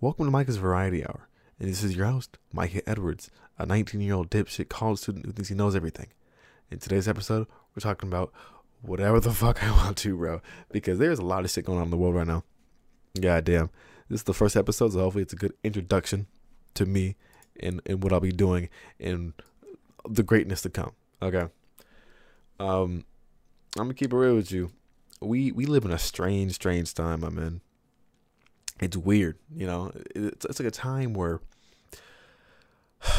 Welcome to Micah's Variety Hour, and this is your host, Micah Edwards, a 19 year old dipshit college student who thinks he knows everything. In today's episode, we're talking about whatever the fuck I want to, bro, because there's a lot of shit going on in the world right now. God damn. This is the first episode, so hopefully it's a good introduction to me and, and what I'll be doing and the greatness to come. Okay. Um, I'm gonna keep it real with you. We we live in a strange, strange time, my man it's weird, you know. It's it's like a time where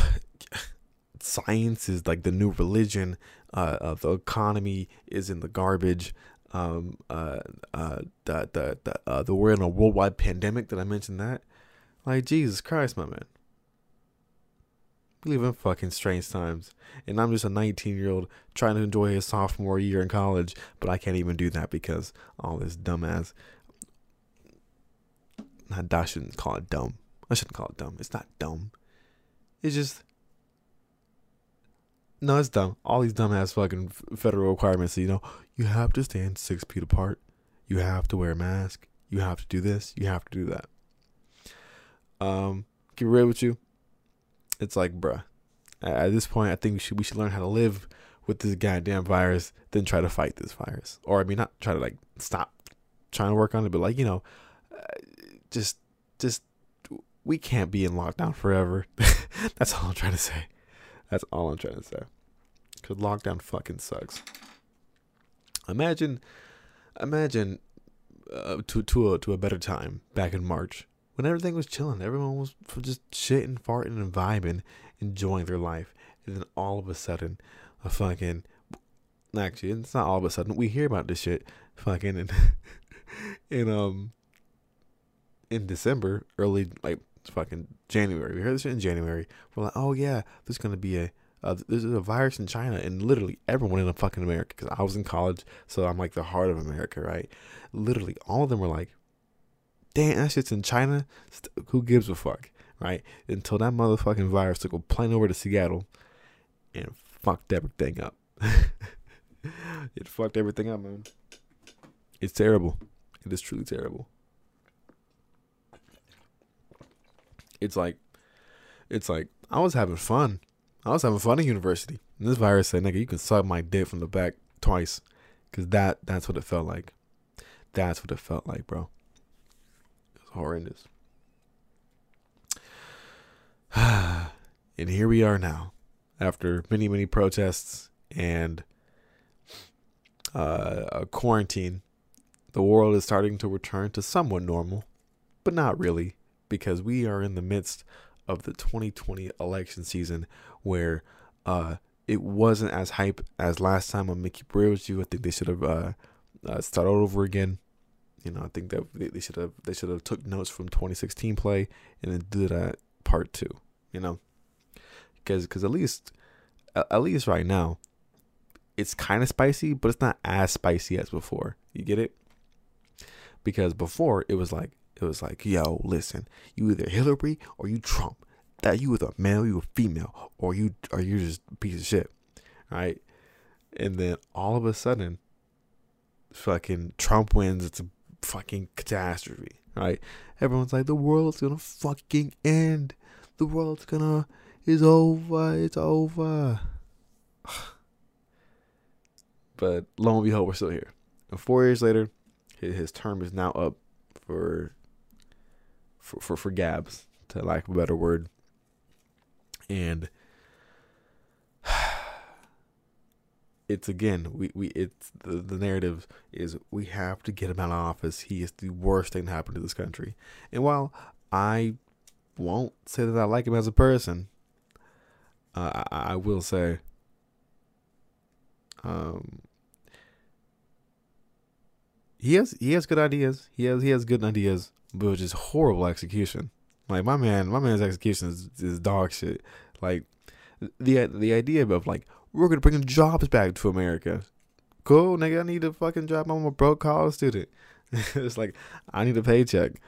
science is like the new religion. Uh, uh, the economy is in the garbage. Um, uh, uh, the the the, uh, the we're in a worldwide pandemic. Did I mention that? Like Jesus Christ, my man. We live in fucking strange times, and I'm just a 19 year old trying to enjoy his sophomore year in college, but I can't even do that because all this dumbass I shouldn't call it dumb. I shouldn't call it dumb. It's not dumb. It's just no, it's dumb. All these dumbass fucking federal requirements. You know, you have to stand six feet apart. You have to wear a mask. You have to do this. You have to do that. Um, get real with you. It's like, bruh. At this point, I think we should we should learn how to live with this goddamn virus, then try to fight this virus. Or I mean, not try to like stop trying to work on it, but like you know, just just we can't be in lockdown forever. That's all I'm trying to say. That's all I'm trying to say. Cause lockdown fucking sucks. Imagine, imagine, uh, to to a to a better time back in March when everything was chilling. Everyone was just shitting, farting, and vibing, enjoying their life. And then all of a sudden, a fucking actually, it's not all of a sudden. We hear about this shit, fucking, and and um in December, early like fucking January. We heard this in January. We're like, oh yeah, there's gonna be a uh, there's a virus in China, and literally everyone in the fucking America, because I was in college, so I'm like the heart of America, right? Literally, all of them were like, "Damn, that shit's in China. Who gives a fuck?" Right? Until that motherfucking virus took a plane over to Seattle and fucked everything up. it fucked everything up, man. It's terrible. It is truly terrible. It's like it's like I was having fun. I was having fun in university. And this virus said, nigga, you can suck my dick from the back twice. Cause that that's what it felt like. That's what it felt like, bro. It was horrendous. and here we are now. After many, many protests and uh, a quarantine, the world is starting to return to somewhat normal, but not really because we are in the midst of the 2020 election season where uh, it wasn't as hype as last time on Mickey. You, I think they should have uh, uh, started over again. You know, I think that they should have they should have took notes from 2016 play and then do that part two. You know, because because at least at least right now, it's kind of spicy, but it's not as spicy as before. You get it? Because before it was like it was like, yo, listen, you either Hillary or you Trump. That you either male, you a female, or you or you just a piece of shit. Right? And then all of a sudden, fucking Trump wins, it's a fucking catastrophe. Right? Everyone's like, the world's gonna fucking end. The world's gonna is over, it's over. but lo and behold, we're still here. And four years later, his term is now up for for, for, for Gabs, to lack of a better word. And it's again, we, we it's the, the narrative is we have to get him out of office. He is the worst thing to happen to this country. And while I won't say that I like him as a person, uh, I, I will say um, he has he has good ideas. He has he has good ideas but just horrible execution. Like my man, my man's execution is, is dog shit. Like the the idea of like we're gonna bring jobs back to America. Cool, nigga. I need a fucking job. I'm a broke college student. it's like I need a paycheck.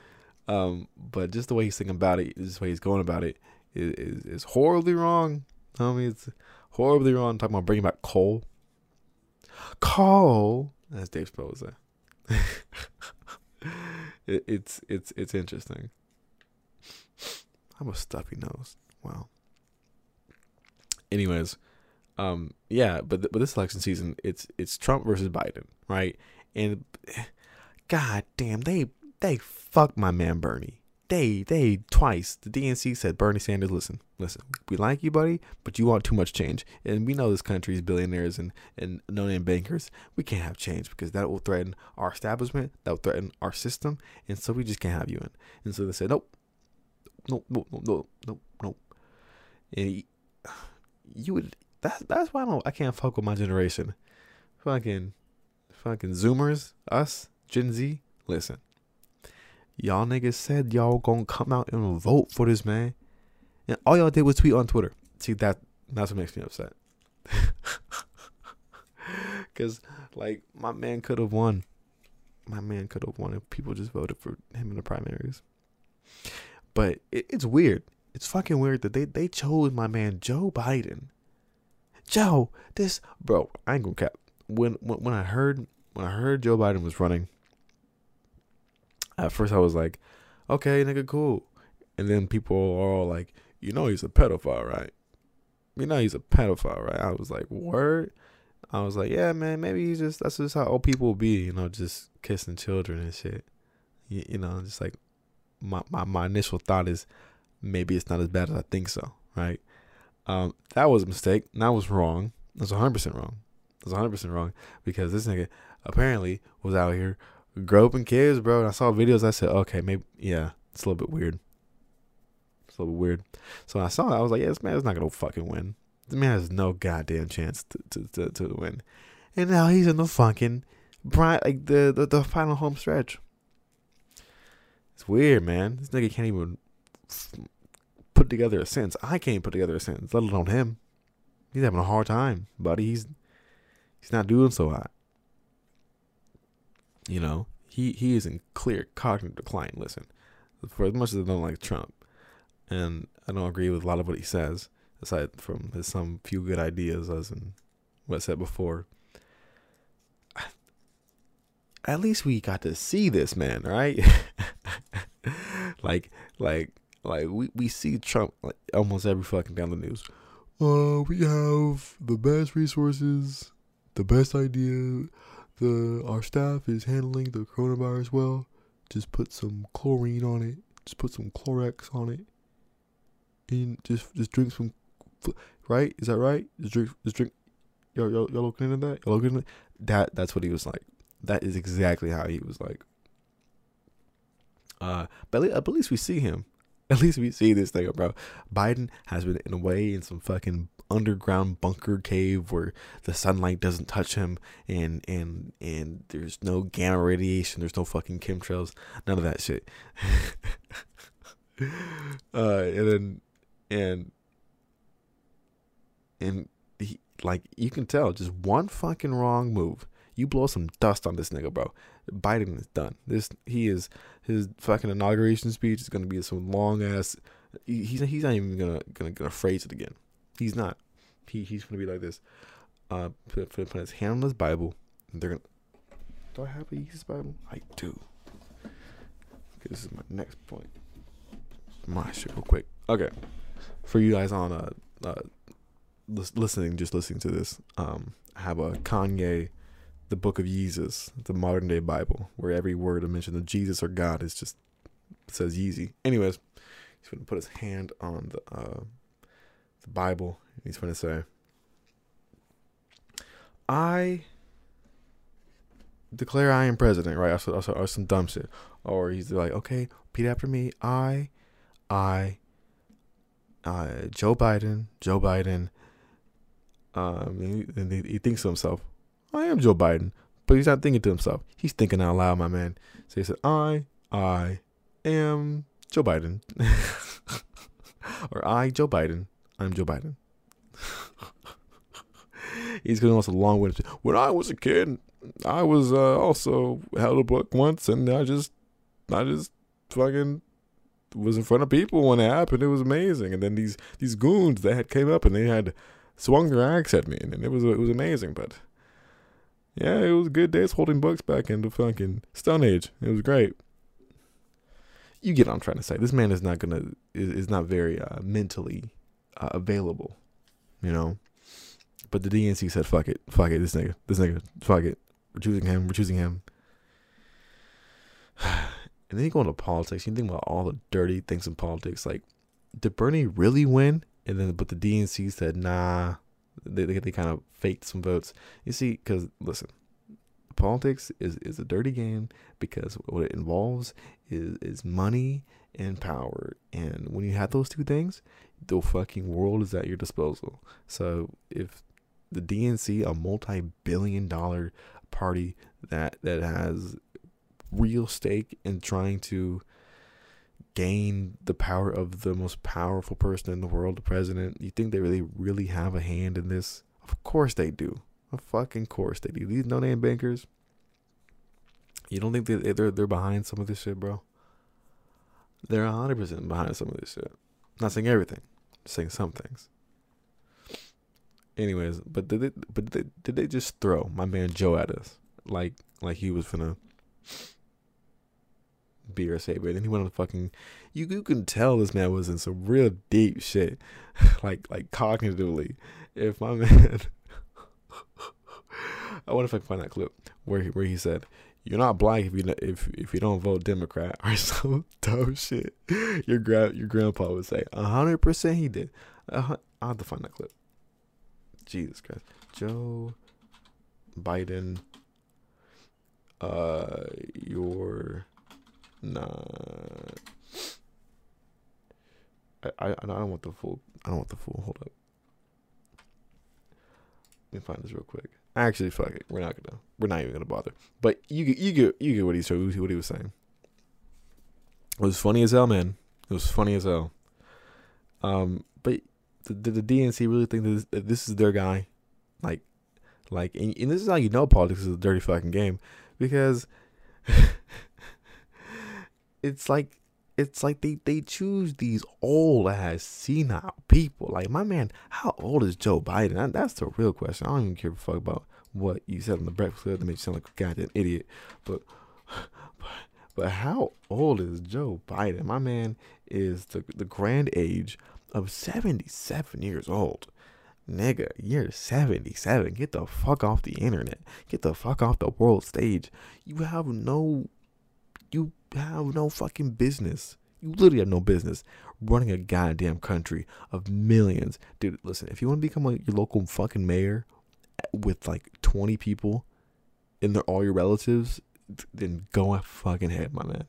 Um, but just the way he's thinking about it, just the way he's going about it, is is, is horribly wrong. I mean, it's horribly wrong. Talking about bringing back coal. Coal. That's Dave Sposa. it, it's it's it's interesting. I'm a stuffy nose. Wow. Anyways, um, yeah, but th- but this election season, it's it's Trump versus Biden, right? And god damn, they they fucked my man Bernie. They they twice the DNC said Bernie Sanders, listen, listen, we like you, buddy, but you want too much change, and we know this country's billionaires and and no name bankers. We can't have change because that will threaten our establishment, that will threaten our system, and so we just can't have you in. And so they said, nope, nope, nope, nope, nope, nope, nope. And he, you would that's that's why I don't I can't fuck with my generation. Fucking fucking Zoomers, us, Gen Z, listen. Y'all niggas said y'all gonna come out and vote for this man. And all y'all did was tweet on Twitter. See that that's what makes me upset. Cause like my man could have won. My man could have won if people just voted for him in the primaries. But it, it's weird. It's fucking weird that they, they chose my man Joe Biden Joe, this bro, I ain't gonna cap. When, when when I heard when I heard Joe Biden was running, at first I was like, okay, nigga, cool. And then people are all like, you know, he's a pedophile, right? You know, he's a pedophile, right? I was like, word. I was like, yeah, man, maybe he's just that's just how old people be, you know, just kissing children and shit. You, you know, just like my, my my initial thought is maybe it's not as bad as I think so, right? Um, that was a mistake. That was wrong. That's 100% wrong. That's 100% wrong because this nigga apparently was out here groping kids, bro. And I saw videos. I said, okay, maybe, yeah, it's a little bit weird. It's a little bit weird. So I saw it, I was like, yeah, this man is not to fucking win. This man has no goddamn chance to, to, to, to win. And now he's in the fucking, like the, the, the final home stretch. It's weird, man. This nigga can't even put together a sentence. I can't put together a sentence, let alone him. He's having a hard time, buddy. He's he's not doing so hot. You know, he he is in clear cognitive decline. Listen, for as much as I don't like Trump, and I don't agree with a lot of what he says, aside from his some few good ideas, as in what I said before. At least we got to see this man, right? like, like like we, we see Trump like almost every fucking down the news. Uh, we have the best resources, the best idea. The our staff is handling the coronavirus well. Just put some chlorine on it. Just put some Clorox on it. And just just drink some. Right? Is that right? Just drink. Just drink. Y'all, y'all, y'all looking into that? Y'all looking into that? That's what he was like. That is exactly how he was like. Uh, but at least we see him. At least we see this thing, bro. Biden has been in a way in some fucking underground bunker cave where the sunlight doesn't touch him and and and there's no gamma radiation, there's no fucking chemtrails, none of that shit. uh and then and and he like you can tell just one fucking wrong move you blow some dust on this nigga, bro. Biden is done. This he is his fucking inauguration speech is gonna be some long ass. He's he's not even gonna gonna gonna phrase it again. He's not. He he's gonna be like this. Uh, put put, put his hand on his Bible. They're gonna. Do I have a Jesus Bible? I do. Okay, this is my next point. My shit, real quick. Okay, for you guys on uh, uh listening, just listening to this, um, I have a Kanye the book of Jesus, the modern day Bible, where every word of mention of Jesus or God is just says Yeezy. Anyways, he's to put his hand on the uh, the Bible. He's to say, "I declare I am president." Right? Or, or, or some dumb shit. Or he's like, "Okay, repeat after me. I, I, uh, Joe Biden, Joe Biden." Um, and he, he thinks to himself, I am Joe Biden. But he's not thinking to himself. He's thinking out loud, my man. So he said, I, I am Joe Biden. or I, Joe Biden, I'm Joe Biden. he's going to on some long way. When I was a kid, I was uh, also held a book once, and I just, I just fucking was in front of people when it happened. It was amazing. And then these these goons that had came up and they had swung their axe at me, and it was it was amazing. But yeah, it was good days holding books back in the fucking Stone Age. It was great. you get what I'm trying to say. This man is not gonna is, is not very uh, mentally uh, available, you know. But the DNC said, "Fuck it, fuck it, this nigga, this nigga, fuck it. We're choosing him. We're choosing him." And then you go into politics. You think about all the dirty things in politics. Like, did Bernie really win? And then, but the DNC said, "Nah." They they, they kind of faked some votes. You see, because listen, politics is is a dirty game because what it involves is is money and power. And when you have those two things, the fucking world is at your disposal. So if the DNC, a multi-billion dollar party that that has real stake in trying to gain the power of the most powerful person in the world, the president, you think they really really have a hand in this? Of course they do. Of fucking course they do. These no-name bankers. You don't think they they're they're behind some of this shit, bro? They're hundred percent behind some of this shit. Not saying everything, saying some things. Anyways, but did they, but did they, did they just throw my man Joe at us like like he was gonna be our savior? And then he went on fucking. You you can tell this man was in some real deep shit, like like cognitively. If my man, I wonder if I can find that clip where he, where he said, "You're not black if you if if you don't vote Democrat or some dumb shit." Your gra- your grandpa would say, hundred percent he did." Uh, I'll have to find that clip. Jesus Christ, Joe Biden, uh, you're not. I, I I don't want the full. I don't want the full. Hold up. Let me find this real quick. Actually, fuck it. We're not gonna. We're not even gonna bother. But you get. You get. You get what he said. What he was saying. It was funny as hell, man. It was funny as hell. Um, but did the, the DNC really think that this, that this is their guy? Like, like, and, and this is how you know politics is a dirty fucking game, because it's like it's like they, they choose these old ass senile people. Like my man, how old is Joe Biden? That's the real question. I don't even care a fuck about what you said on the Breakfast Club to make you sound like a goddamn idiot. But but but how old is Joe Biden? My man is the the grand age of seventy seven years old. Nigga, you're 77. Get the fuck off the internet. Get the fuck off the world stage. You have no have no fucking business. You literally have no business running a goddamn country of millions. Dude, listen, if you want to become like your local fucking mayor eh, with like 20 people and they're all your relatives, then go fucking ahead, my man.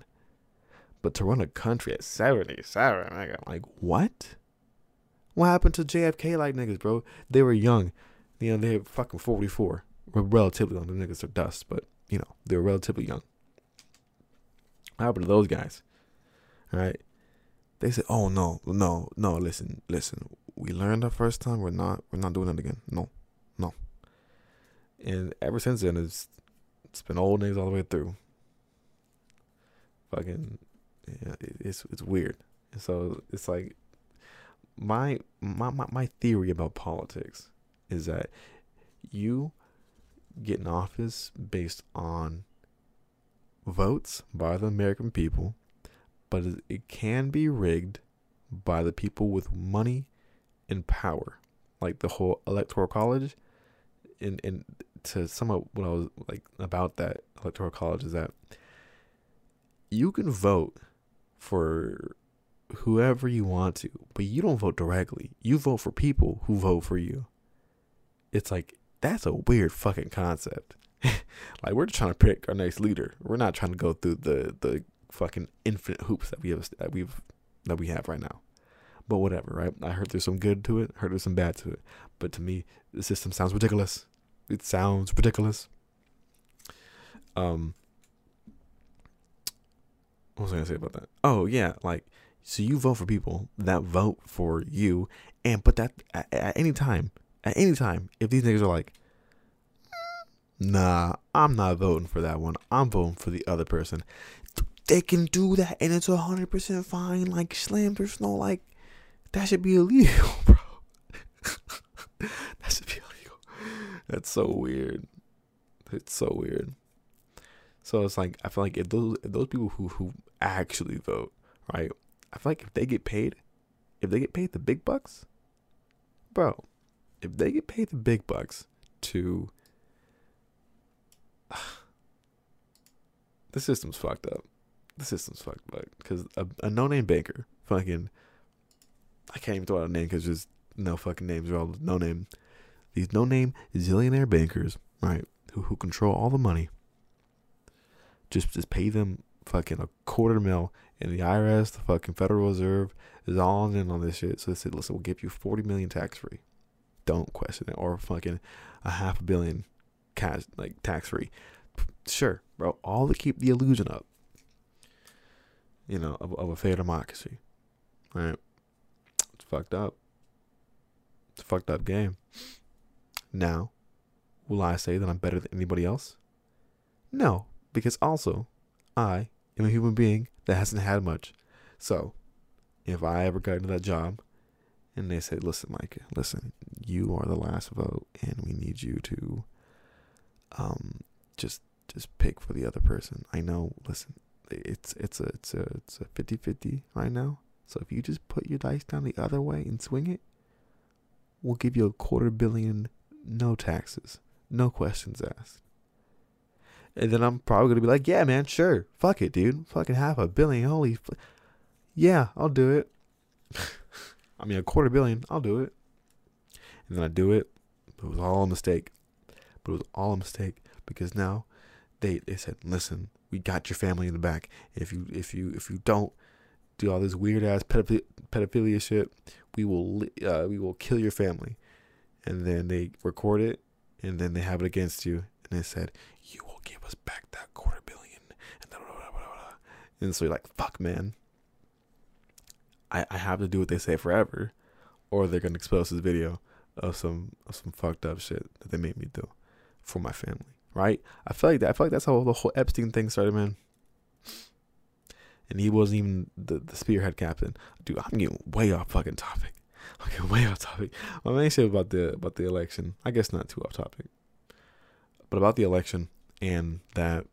But to run a country at 77, nigga, like, what? What happened to JFK like niggas, bro? They were young. You know, they were fucking 44. Relatively young. The niggas are dust, but, you know, they were relatively young. What happened to those guys? All right. They said, "Oh no, no, no. Listen, listen. We learned the first time. We're not. We're not doing it again. No, no." And ever since then, it's it's been old niggas all the way through. Fucking, yeah, it's it's weird. And so it's like my my my, my theory about politics is that you get in office based on votes by the American people, but it can be rigged by the people with money and power, like the whole electoral college. And and to sum up what I was like about that electoral college is that you can vote for whoever you want to, but you don't vote directly. You vote for people who vote for you. It's like that's a weird fucking concept. like we're just trying to pick our next leader. We're not trying to go through the the fucking infinite hoops that we have that we've that we have right now. But whatever, right? I heard there's some good to it, heard there's some bad to it. But to me, the system sounds ridiculous. It sounds ridiculous. Um what was I gonna say about that? Oh yeah, like so you vote for people that vote for you and but that at, at any time, at any time, if these niggas are like, nah, I'm not voting for that one. I'm voting for the other person. They can do that and it's 100% fine. Like, slam, there's no, like, that should be illegal, bro. that should be illegal. That's so weird. It's so weird. So it's like, I feel like if those, if those people who, who actually vote right? I feel like if they get paid, if they get paid the big bucks, bro, if they get paid the big bucks to the system's fucked up. The system's fucked up because a, a no-name banker, fucking, I can't even throw out a name because there's no fucking names. They're all no-name. These no-name zillionaire bankers, right, who who control all the money. Just just pay them fucking a quarter mil, and the IRS, the fucking Federal Reserve, is all in on this shit. So they said, listen, we'll give you forty million tax free. Don't question it, or fucking a half a billion cash like tax free. Sure, bro. All to keep the illusion up. You know, of, of a fair democracy. Right? It's fucked up. It's a fucked up game. Now, will I say that I'm better than anybody else? No, because also, I am a human being that hasn't had much. So, if I ever got into that job and they said, listen, Mike, listen, you are the last vote and we need you to um just just pick for the other person. I know, listen, it's it's a it's a it's a 50-50 right now. So if you just put your dice down the other way and swing it, we'll give you a quarter billion no taxes, no questions asked. And then I'm probably gonna be like, yeah, man, sure, fuck it, dude, fucking half a billion, holy, f- yeah, I'll do it. I mean, a quarter billion, I'll do it. And then I do it. It was all a mistake. But it was all a mistake because now they they said, listen, we got your family in the back. If you if you if you don't do all this weird ass pedophilia, pedophilia shit, we will uh, we will kill your family. And then they record it, and then they have it against you, and they said, you will give us back that quarter billion, and blah, blah, blah, and so you're like, fuck, man. I I have to do what they say forever, or they're gonna expose this video of some of some fucked up shit that they made me do for my family right? I feel like that. I feel like that's how the whole Epstein thing started, man. And he wasn't even the, the spearhead captain. Dude, I'm getting way off fucking topic. I'm way off topic. My main shit about the about the election. I guess not too off topic, but about the election and that,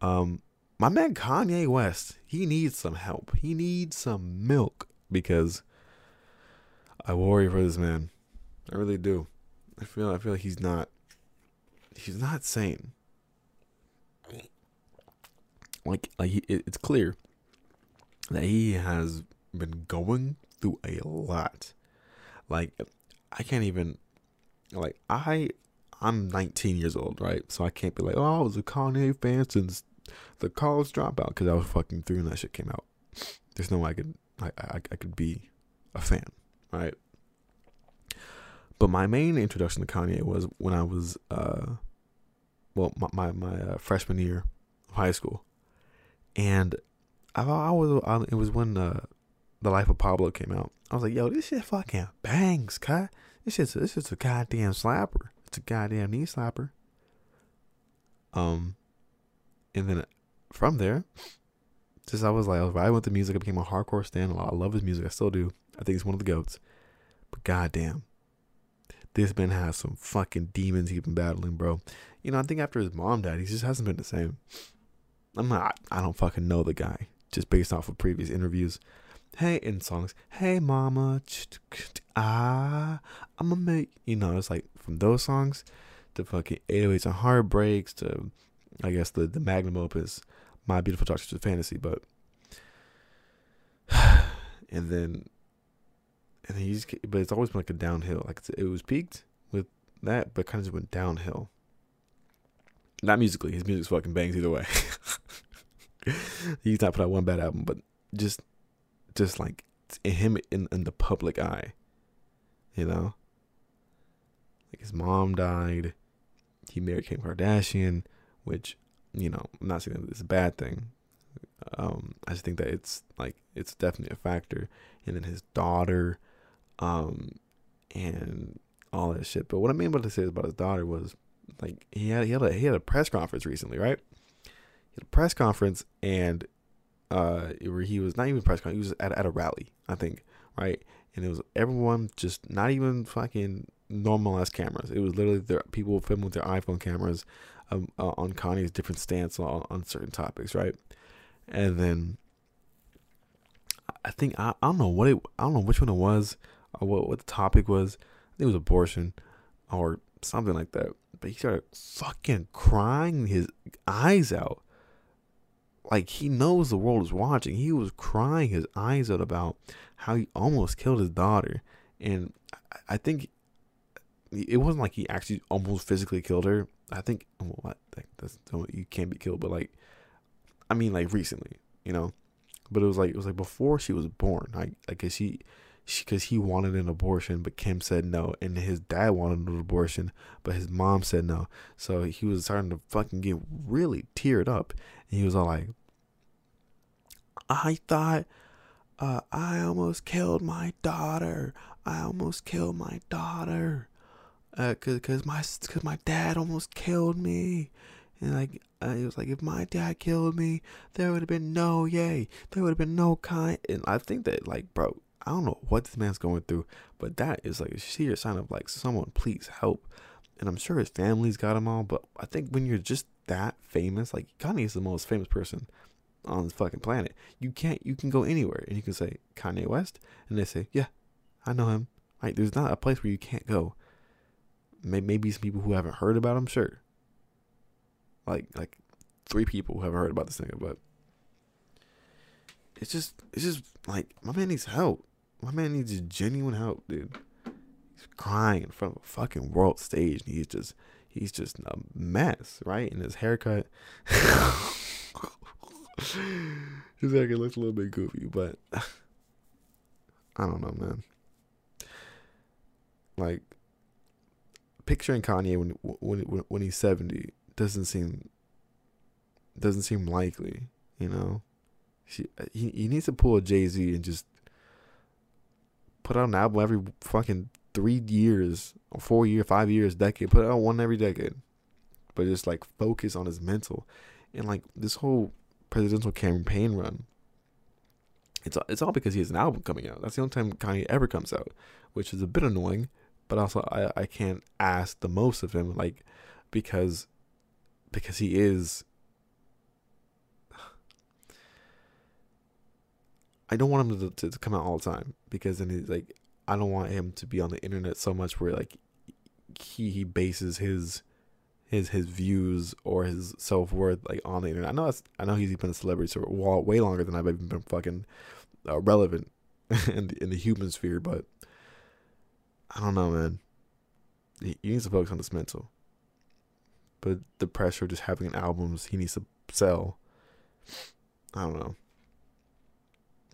um, my man Kanye West, he needs some help. He needs some milk because I worry for this man. I really do. I feel I feel like he's not he's not sane. Like like he, it, it's clear that he has been going through a lot. Like I can't even like I I'm 19 years old, right? So I can't be like, oh, I was a Kanye fan since the college dropout because I was fucking through when that shit came out. There's no way I could I, I I could be a fan, right? But my main introduction to Kanye was when I was uh well my my, my uh, freshman year of high school, and I, I was I, it was when uh, the Life of Pablo came out. I was like, yo, this shit fucking bangs, cut. This shit's this is a goddamn slapper. It's a goddamn knee slapper. Um, and then from there, just I was like, I was riding with the music. I became a hardcore stan. I love his music. I still do. I think he's one of the goats. But goddamn, this man has some fucking demons he's been battling, bro. You know, I think after his mom died, he just hasn't been the same. I'm not, I don't fucking know the guy just based off of previous interviews. Hey, in songs, hey mama, ah, I'ma make, you know, it's like from those songs to fucking 808s and heartbreaks to, I guess, the, the magnum opus, My Beautiful Dark Twisted Fantasy, but, and then and he's but it's always been like a downhill. Like it was peaked with that, but kind of just went downhill. Not musically, his music's fucking bangs either way. he's not put out one bad album, but just just like him in in the public eye, you know. Like his mom died, he married Kim Kardashian, which you know I'm not saying that it's a bad thing. Um, I just think that it's like it's definitely a factor. And then his daughter, um, and all that shit. But what I mean by to say about his daughter was like he had he had a he had a press conference recently, right? He had a press conference and uh where he was not even press conference, he was at at a rally, I think, right? And it was everyone just not even fucking normal ass cameras. It was literally their people filming with their iPhone cameras um, uh, on Kanye's different stance on, on certain topics, right? And then I think I, I don't know what it I don't know which one it was what what the topic was. I think it was abortion or something like that. But he started fucking crying his eyes out. Like he knows the world is watching. He was crying his eyes out about how he almost killed his daughter. And I, think it wasn't like he actually almost physically killed her. I think well, what like that's you can't be killed, but like I mean like recently, you know. But it was like it was like before she was born. Like like she because he wanted an abortion, but Kim said no, and his dad wanted an abortion, but his mom said no. So he was starting to fucking get really teared up, and he was all like, "I thought, uh, I almost killed my daughter. I almost killed my daughter, uh, cause, cause my, cause my dad almost killed me." And like uh, he was like, if my dad killed me, there would have been no yay. There would have been no kind. And I think that like, bro, I don't know what this man's going through, but that is like a serious sign of like someone please help. And I'm sure his family's got him all, but I think when you're just that famous, like Kanye is the most famous person on this fucking planet. You can't you can go anywhere and you can say Kanye West and they say, Yeah, I know him. Like there's not a place where you can't go. Maybe some people who haven't heard about him, sure. Like like three people who haven't heard about this nigga, but it's just it's just like my man needs help. My man needs genuine help, dude. He's crying in front of a fucking world stage. And he's just he's just a mess, right? And his haircut his haircut looks a little bit goofy, but I don't know, man. Like picturing Kanye when when when he's seventy doesn't seem doesn't seem likely, you know. He he, he needs to pull a Jay Z and just put out an album every fucking three years, or four year, five years, decade. Put out one every decade, but just like focus on his mental, and like this whole presidential campaign run. It's it's all because he has an album coming out. That's the only time Kanye ever comes out, which is a bit annoying. But also, I I can't ask the most of him, like because because he is I don't want him to, to, to come out all the time because then he's like I don't want him to be on the internet so much where like he he bases his his his views or his self worth like on the internet. I know that's, I know he's been a celebrity so way longer than I've even been fucking uh, relevant in the, in the human sphere, but I don't know, man. He, he needs to focus on his mental. But the pressure of just having an albums he needs to sell, I don't know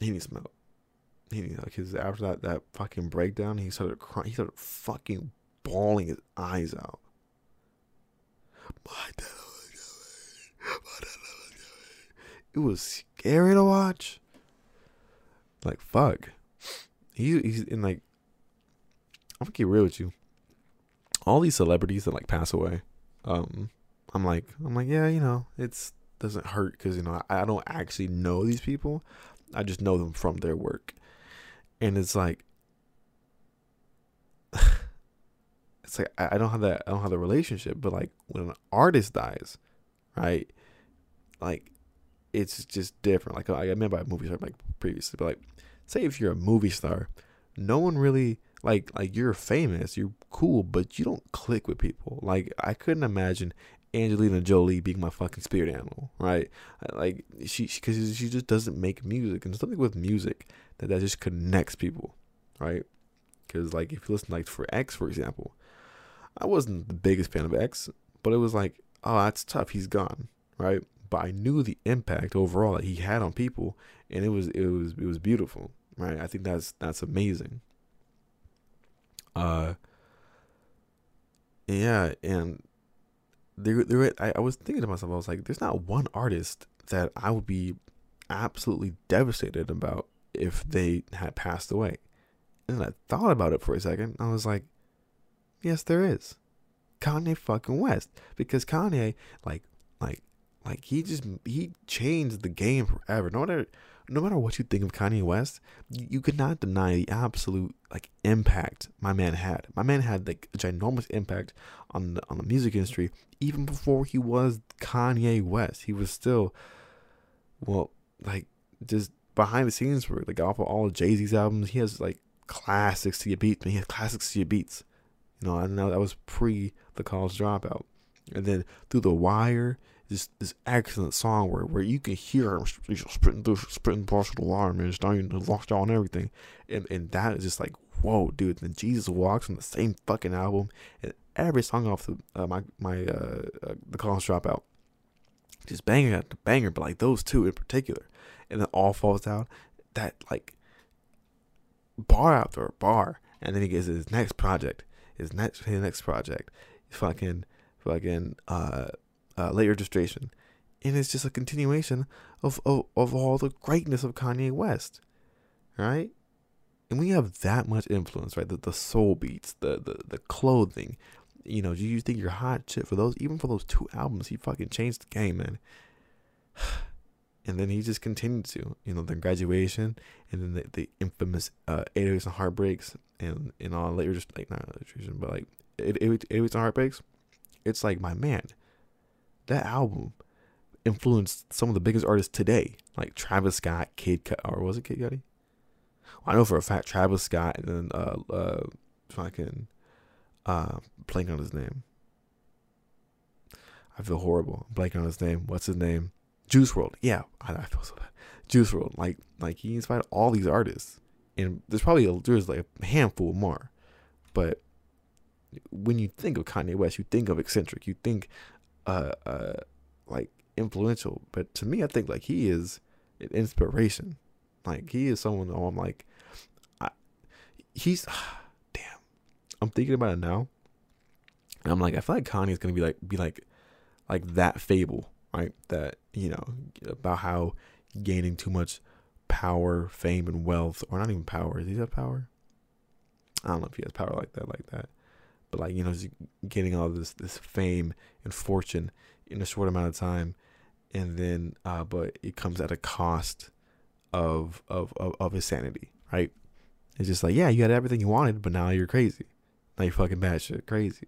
he needs some help. He needs like his after that that fucking breakdown, he started crying. He started fucking bawling his eyes out. It was scary to watch. Like fuck. He he's in like. I'm gonna get real with you. All these celebrities that like pass away, um, I'm like I'm like yeah, you know, it's doesn't hurt because you know I, I don't actually know these people, I just know them from their work. And it's like it's like I don't have that I don't have the relationship, but like when an artist dies, right? Like it's just different. Like I remember a movie star like previously, but like say if you're a movie star, no one really like like you're famous, you're cool, but you don't click with people. Like I couldn't imagine Angelina Jolie being my fucking spirit animal, right? Like she, because she, she just doesn't make music, and something with music that that just connects people, right? Because like if you listen like for X, for example, I wasn't the biggest fan of X, but it was like, oh, that's tough. He's gone, right? But I knew the impact overall that he had on people, and it was it was it was beautiful, right? I think that's that's amazing. Uh, yeah, and there, there. I, I was thinking to myself, I was like, there's not one artist that I would be absolutely devastated about if they had passed away. And I thought about it for a second. I was like, yes, there is. Kanye fucking West. Because Kanye, like, like, like he just he changed the game forever. No matter no matter what you think of Kanye West, you, you could not deny the absolute like impact my man had. My man had like a ginormous impact on the, on the music industry even before he was Kanye West. He was still well, like just behind the scenes for like off of all of Jay Z's albums, he has like classics to your beats. Man, he has classics to your beats. You know, I know that was pre the college dropout, and then through the wire, this this excellent song where, where you can hear him sprinting through sprinting past the wire, man, starting to lock down everything, and and that is just like whoa, dude. And Jesus walks on the same fucking album, and every song off the uh, my my uh, uh, the college dropout, just banger after banger, but like those two in particular, and then all falls out. That like bar after bar, and then he gets his next project, his next his next project, fucking fucking uh, uh late registration, and it's just a continuation of of of all the greatness of Kanye West, right? And we have that much influence, right? The the soul beats, the the the clothing, you know, do you think you're hot shit for those, even for those two albums, he fucking changed the game, man. And then he just continued to, you know, the graduation and then the, the infamous uh, 808s and Heartbreaks and, and all later, just like, not illustration, but like 808s and Heartbreaks. It's like, my man, that album influenced some of the biggest artists today, like Travis Scott, Kid Cut, or was it Kid Cudi? Well, I know for a fact Travis Scott and then uh, uh, fucking uh, blanking on his name. I feel horrible. Blanking on his name. What's his name? Juice WRLD. Yeah, I, I feel so bad. Juice WRLD. Like, like he inspired all these artists, and there's probably a, there's like a handful more, but when you think of Kanye West, you think of eccentric. You think, uh, uh, like influential. But to me, I think like he is an inspiration. Like he is someone who I'm like, I, he's damn I'm thinking about it now. And I'm like, I feel like Kanye is gonna be like be like like that fable, right? That, you know, about how gaining too much power, fame, and wealth, or not even power. Does he have power? I don't know if he has power like that, like that. But like, you know, just getting all this this fame and fortune in a short amount of time. And then uh, but it comes at a cost of of of, of his sanity, right? It's just like, yeah, you had everything you wanted, but now you're crazy. Like fucking batshit crazy.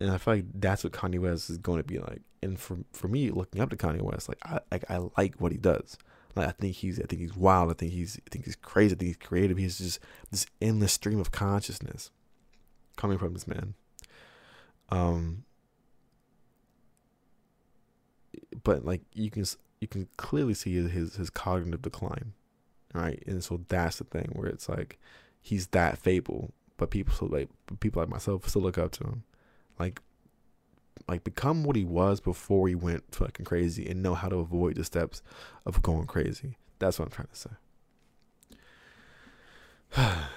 And I feel like that's what Kanye West is going to be like. And for for me, looking up to Kanye West, like I like I like what he does. Like I think he's I think he's wild. I think he's I think he's crazy. I think he's creative. He's just this endless stream of consciousness coming from this man. Um. But like you can you can clearly see his his cognitive decline, right? And so that's the thing where it's like he's that fable but people so like people like myself still look up to him. Like like become what he was before he went fucking crazy and know how to avoid the steps of going crazy. That's what I'm trying to say.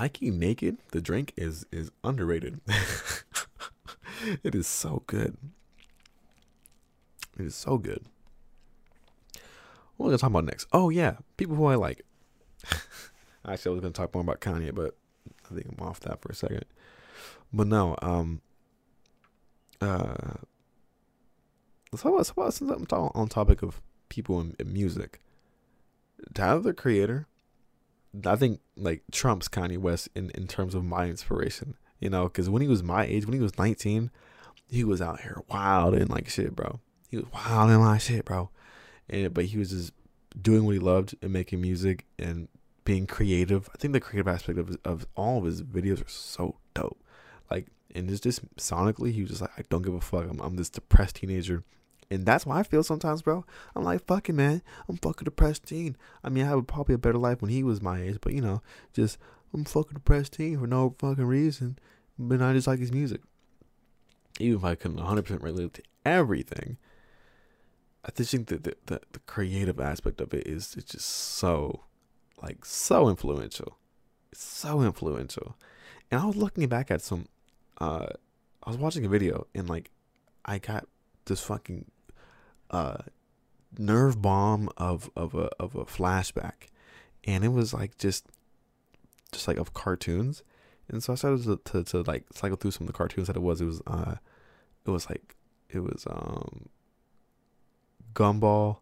Hiking naked, the drink is is underrated. it is so good. It is so good. What are we gonna talk about next? Oh yeah, people who I like. Actually, I was gonna talk more about Kanye, but I think I'm off that for a second. But no, um, uh, let's talk about, let's talk about since I'm talking on topic of people in music. Tyler the Creator, I think like trumps Kanye West in in terms of my inspiration. You know, because when he was my age, when he was 19, he was out here wild and like shit, bro. He was wild and like shit, bro and but he was just doing what he loved and making music and being creative. I think the creative aspect of of all of his videos are so dope. Like, and it's just sonically, he was just like, I don't give a fuck. I'm, I'm this depressed teenager. And that's why I feel sometimes, bro. I'm like, fucking man, I'm fucking depressed teen. I mean, I had probably a better life when he was my age, but you know, just I'm fucking depressed teen for no fucking reason. But I just like his music. Even if I couldn't 100% relate to everything, I just think that the, the, the creative aspect of it is it's just so like so influential. It's so influential. And I was looking back at some uh I was watching a video and like I got this fucking uh nerve bomb of of a of a flashback. And it was like just just like of cartoons. And so I started to, to, to like cycle through some of the cartoons that it was. It was uh it was like it was um Gumball,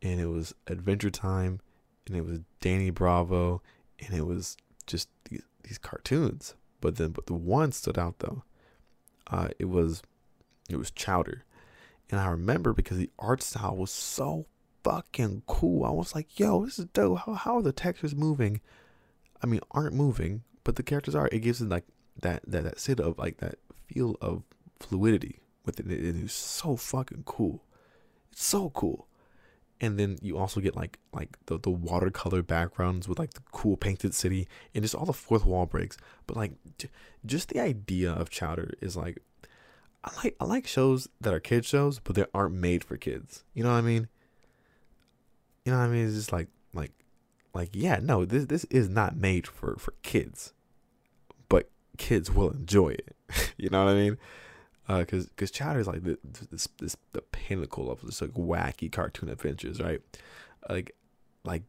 and it was Adventure Time, and it was Danny Bravo, and it was just these, these cartoons. But then, but the one stood out though, uh, it was it was chowder, and I remember because the art style was so fucking cool. I was like, yo, this is dope. How how are the textures moving? I mean, aren't moving, but the characters are. It gives it like that that that sit of like that feel of fluidity with it. And It is so fucking cool. It's so cool. And then you also get like like the, the watercolor backgrounds with like the cool painted city and just all the fourth wall breaks. But like j- just the idea of Chowder is like I like I like shows that are kid shows, but they aren't made for kids. You know what I mean? You know what I mean? It's just like like like yeah, no, this this is not made for for kids, but kids will enjoy it. you know what I mean? Uh, because Chowder is like the, this this the pinnacle of this like wacky cartoon adventures, right? Like like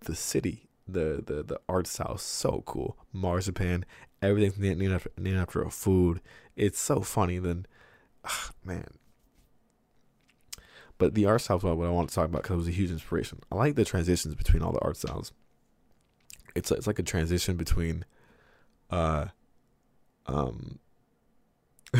the city, the the the art style so cool. Marzipan, everything's named after named after a food. It's so funny. Then, man. But the art style is what I want to talk about because it was a huge inspiration. I like the transitions between all the art styles. It's it's like a transition between, uh, um,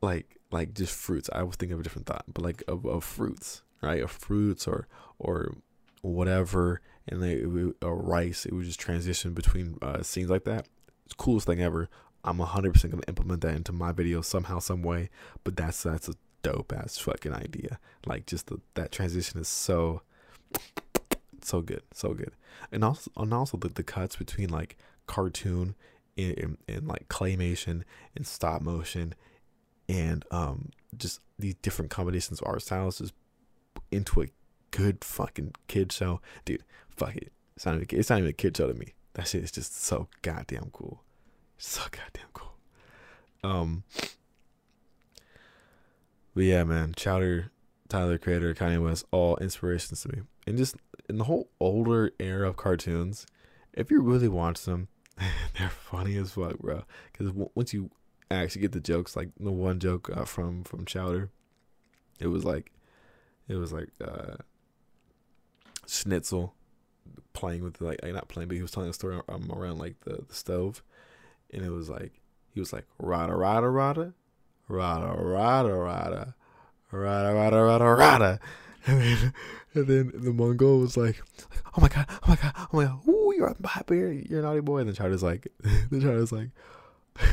like like just fruits. I was thinking of a different thought, but like of, of fruits, right? Of fruits or or whatever, and they a rice. It would just transition between uh, scenes like that. It's coolest thing ever. I'm 100% gonna implement that into my video somehow, some way. But that's that's a dope ass fucking idea. Like just the, that transition is so so good, so good, and also and also the, the cuts between like cartoon and, and like claymation and stop motion and um just these different combinations of art styles just into a good fucking kid show, dude. Fuck it, it's not even it's not even a kid show to me. That shit is just so goddamn cool, so goddamn cool. Um, but yeah, man, Chowder, Tyler Creator, Kanye West, all inspirations to me, and just in the whole older era of cartoons, if you really watch them, they're funny as fuck, bro. Because once you actually get the jokes, like the one joke uh, from from Chowder, it was like, it was like uh, Shnitzel playing with the, like not playing, but he was telling a story um, around like the, the stove, and it was like he was like rada rada rada, rada rada rada, rada rada rada rada, and then and then the Mung Daal was like, oh my god, oh my god, oh my god, ooh, you're a happy, you're a naughty boy, and the Chowder's like, the Chowder's like.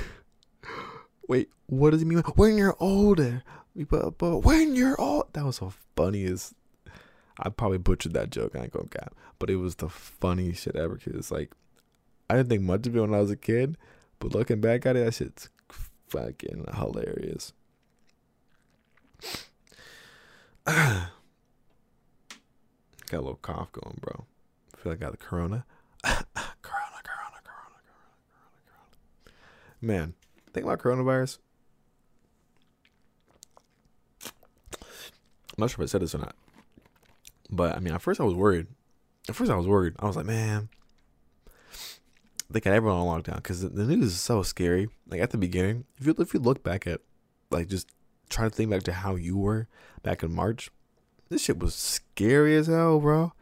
Wait, what does he mean? When you're older, but, but when you're old, that was the funniest I probably butchered that joke. I ain't gonna cap, but it was the funniest shit ever. Cause it's like I didn't think much of it when I was a kid, but looking back at it, that shit's fucking hilarious. got a little cough going, bro. I feel like I got the corona. corona, corona, corona, corona, corona, corona. Man, think about coronavirus. I'm not sure if I said this or not. But I mean, at first I was worried. At first I was worried. I was like, man, they got everyone on lockdown because the news is so scary. Like at the beginning, if you if you look back at, like, just try to think back to how you were back in March, this shit was scary as hell, bro.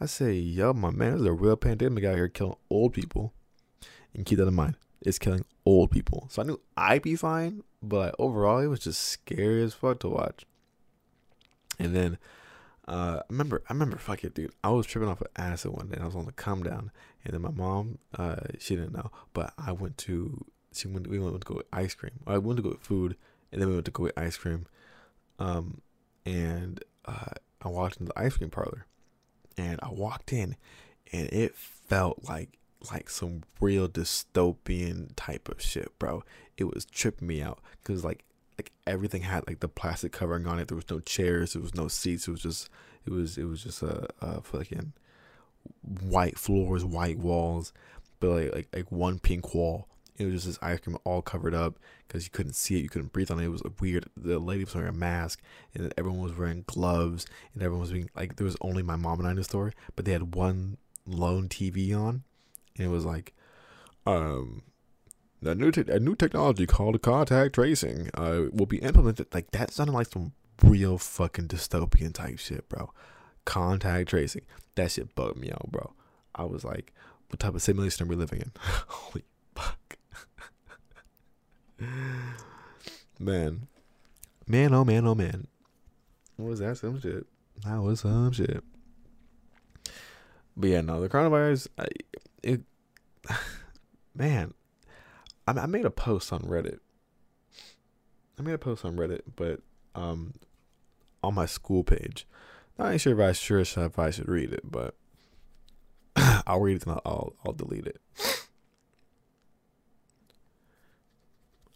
I say, yo, my man, there's a real pandemic out here killing old people. And keep that in mind. It's killing old people. So I knew I'd be fine, but overall, it was just scary as fuck to watch. And then uh, I remember, I remember, fuck it, dude. I was tripping off of acid one day. I was on the come down, and then my mom, uh, she didn't know, but I went to, she went, we went to go ice cream. I went to go food, and then we went to go ice cream. Um, and uh, I walked into the ice cream parlor, and I walked in, and it felt like like some real dystopian type of shit, bro. It was tripping me out because like like everything had like the plastic covering on it. There was no chairs. There was no seats. It was just it was it was just a, a fucking white floors, white walls, but like like like one pink wall. It was just this ice cream all covered up because you couldn't see it, you couldn't breathe on it. It was weird. The lady was wearing a mask, and everyone was wearing gloves, and everyone was being like there was only my mom and I in the store, but they had one lone TV on, and it was like, um, a new te- a new technology called contact tracing uh, will be implemented. Like that sounded like some real fucking dystopian type shit, bro. Contact tracing. That shit bugged me out, bro. I was like, what type of simulation are we living in? Holy fuck. man, man, oh man, oh man. What was that? Some shit. That was some shit. But yeah, no, the coronavirus. I, it, man, I, I made a post on Reddit. I made a post on Reddit, but um, on my school page. Not ain't sure if I sure if I should read it, but I'll read it and I'll, I'll, delete it.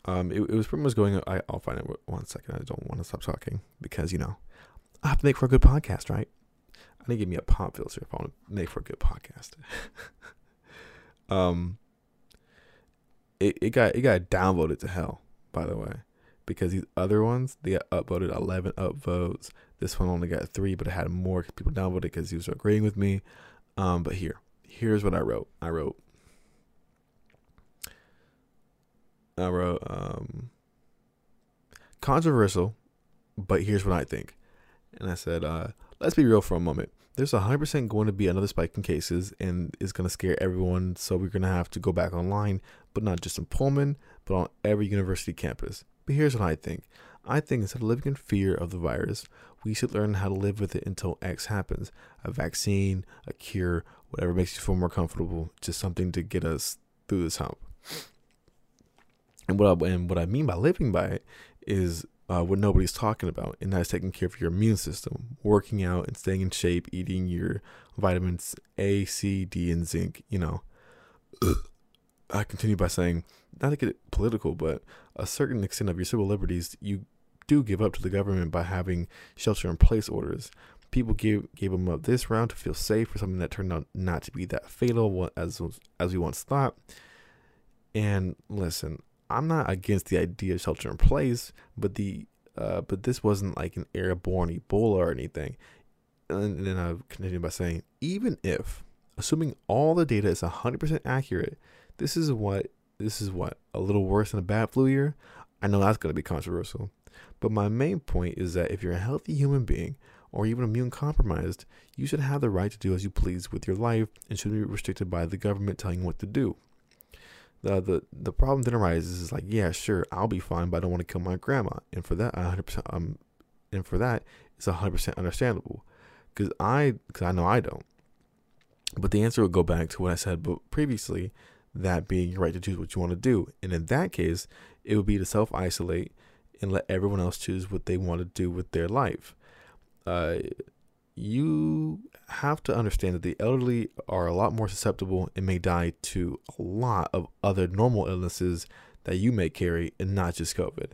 Um, it, it was pretty much going. I, I'll find it one second. I don't want to stop talking because you know I have to make for a good podcast, right? I need to give me a pop filter if I want to make for a good podcast. um, it, it got it got downvoted to hell, by the way, because these other ones they upvoted eleven upvotes. This one only got three, but it had more people downvoted because he was agreeing with me. Um, but here, here's what I wrote. I wrote. I wrote um, controversial, but here's what I think. And I said, uh, let's be real for a moment. There's 100% going to be another spike in cases, and it's going to scare everyone. So we're going to have to go back online, but not just in Pullman, but on every university campus. But here's what I think I think instead of living in fear of the virus, we should learn how to live with it until X happens a vaccine, a cure, whatever makes you feel more comfortable, just something to get us through this hump. And what I, and what I mean by living by it is uh, what nobody's talking about, and that's taking care of your immune system, working out and staying in shape, eating your vitamins A, C, D, and zinc. You know, I continue by saying, not to get political, but a certain extent of your civil liberties you do give up to the government by having shelter in place orders. People gave gave them up this round to feel safe for something that turned out not to be that fatal as as we once thought. And listen, I'm not against the idea of shelter in place, but the uh, but this wasn't like an airborne Ebola or anything. And then I continue by saying, even if, assuming all the data is 100% accurate, this is what this is what a little worse than a bad flu year. I know that's going to be controversial, but my main point is that if you're a healthy human being or even immune compromised, you should have the right to do as you please with your life and shouldn't be restricted by the government telling you what to do. The the the problem then arises is like yeah sure I'll be fine but I don't want to kill my grandma. And for that 100% um and for that it's 100% understandable. Because I because I know I don't. But the answer would go back to what I said previously that being your right to choose what you want to do and in that case it would be to self isolate and let everyone else choose what they want to do with their life uh you have to understand that the elderly are a lot more susceptible and may die to a lot of other normal illnesses that you may carry and not just COVID.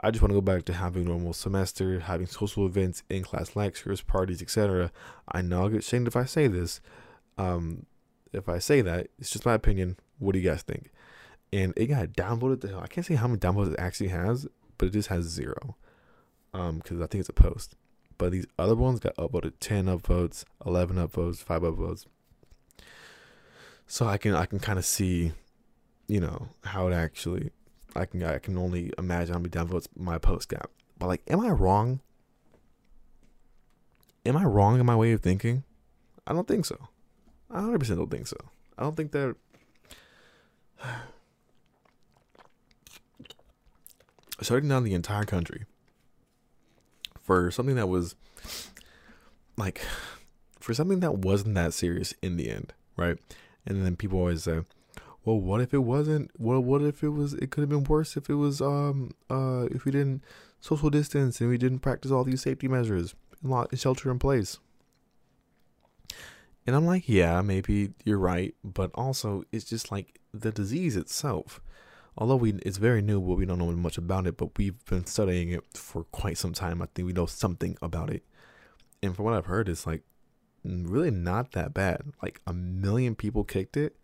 I just want to go back to having a normal semester, having social events, in class lectures, parties, etc. I know I'll get shamed if I say this. Um, if I say that, it's just my opinion. What do you guys think? And it got downvoted to. I can't say how many downvotes it actually has, but it just has zero. Um, because I think it's a post. But these other ones got upvoted 10 upvotes, 11 upvotes, 5 upvotes. So I can I can kind of see, you know, how it actually I can I can only imagine how many downvotes my post got. But like am I wrong? Am I wrong in my way of thinking? I don't think so. I 100% don't think so. I don't think that shutting down the entire country for something that was like for something that wasn't that serious in the end, right? And then people always say, "Well, what if it wasn't? Well, what if it was? It could have been worse if it was um uh if we didn't social distance and we didn't practice all these safety measures and lot shelter in place." And I'm like, yeah, maybe you're right, but also it's just like the disease itself although we it's very new, but we don't know much about it. But we've been studying it for quite some time. I think we know something about it, and from what I've heard, it's like really not that bad. Like a million people kicked it,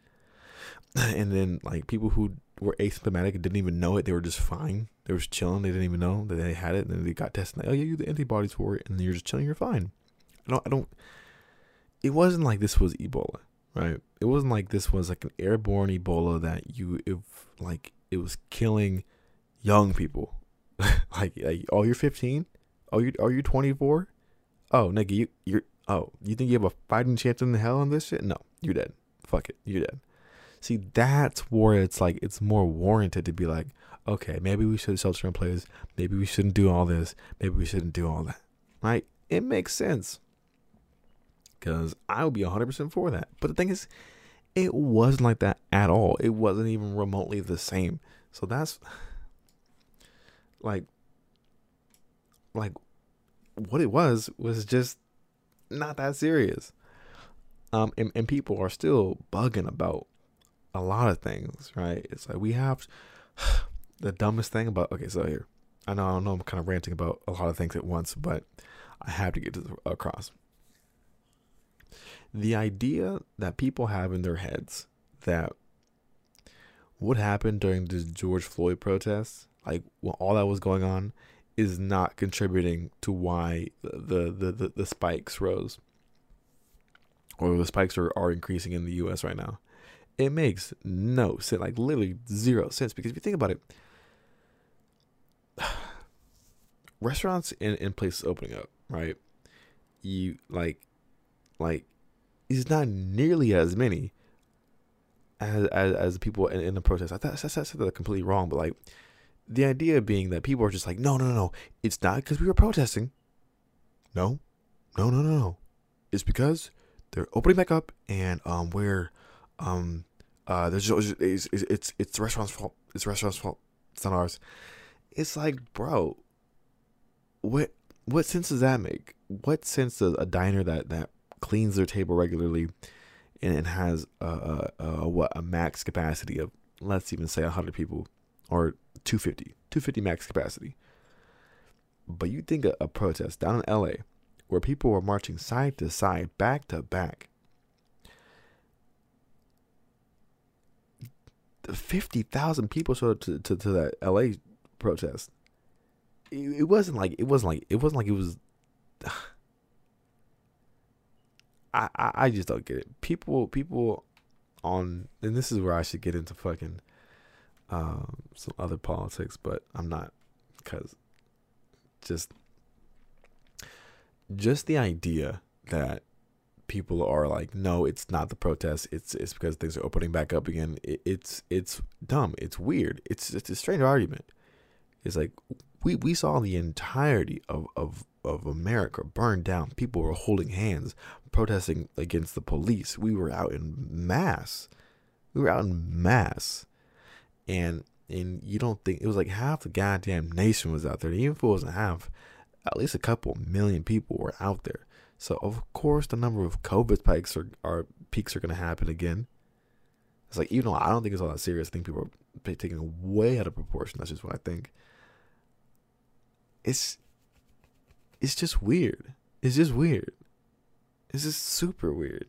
and then like people who were asymptomatic and didn't even know it. They were just fine. They were just chilling. They didn't even know that they had it. And then they got tested. Like, oh yeah, you the antibodies for it, and you're just chilling. You're fine. I don't. I don't. It wasn't like this was Ebola, right? It wasn't like this was like an airborne Ebola that you if like it was killing young people. like, like, oh, you're 15? Oh, you are you 24? Oh, nigga, you you're oh, you think you have a fighting chance in the hell on this shit? No, you're dead. Fuck it, you're dead. See, that's where it's like it's more warranted to be like, okay, maybe we should shelter in place. Maybe we shouldn't do all this. Maybe we shouldn't do all that. Right? It makes sense. Because I would be 100% for that. But the thing is, it wasn't like that at all. It wasn't even remotely the same. So that's like, like, what it was was just not that serious. Um, and, and people are still bugging about a lot of things, right? It's like we have the dumbest thing about. Okay, so here, I know I know I'm kind of ranting about a lot of things at once, but I have to get across. The idea that people have in their heads that what happened during the George Floyd protests, like all that was going on, is not contributing to why the the, the, the spikes rose or the spikes are, are increasing in the US right now. It makes no sense, like literally zero sense. Because if you think about it, restaurants and, and places opening up, right? You like, like, it's not nearly as many as as, as people in, in the protest. I thought I said that completely wrong, but like, the idea being that people are just like, no, no, no, no, it's not because we were protesting. No, no, no, no, no. It's because they're opening back up, and um, we're um, uh, there's just, it's, it's it's the restaurant's fault. It's the restaurant's fault. It's not ours. It's like, bro, what what sense does that make? What sense does a diner that that cleans their table regularly and, has a, a, a what a max capacity of let's even say 100 people or 250 250 max capacity. But you think a, a protest down in LA where people were marching side to side back to back. 50,000 people showed up to, to, to that LA protest. It, it wasn't like it wasn't like it wasn't like it was I, I, just don't get it. People people on and this is where I should get into fucking um, some other politics, but I'm not because just just the idea that people are like, no, it's not the protest. It's it's because things are opening back up again. It, it's it's dumb. It's weird. It's it's a strange argument. It's like we we saw the entirety of of of America burned down. People were holding hands, protesting against the police. We were out in mass. We were out in mass. And and you don't think it was like half the goddamn nation was out there. Even if it wasn't half, at least a couple million people were out there. So of course the number of COVID spikes are, are peaks are gonna happen again. It's like even though I don't think it's all that serious, I think people are taking way out of proportion. That's just what I think. It's it's just weird. It's just weird. It's is super weird.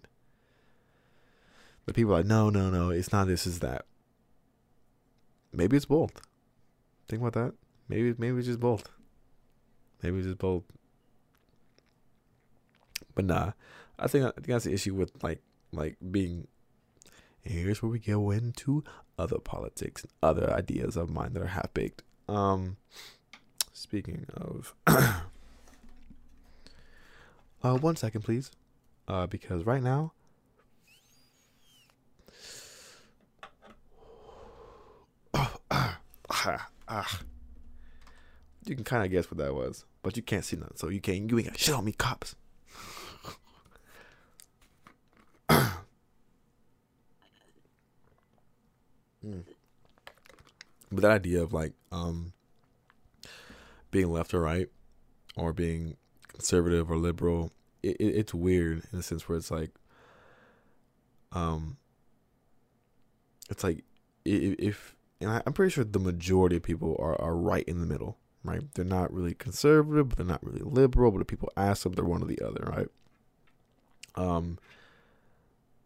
But people are like, no, no, no, it's not this, is that. Maybe it's both. Think about that. Maybe maybe it's just both. Maybe it's just both. But nah. I think I think that's the issue with like like being here's where we go into other politics and other ideas of mine that are half baked. Um speaking of uh one second please uh, because right now, you can kind of guess what that was, but you can't see nothing, so you can't. You ain't got shit on me, cops. mm. But that idea of like um being left or right, or being conservative or liberal it, it's weird in a sense where it's like um it's like if and I'm pretty sure the majority of people are, are right in the middle, right? They're not really conservative, but they're not really liberal. But if people ask them, they're one or the other, right? Um,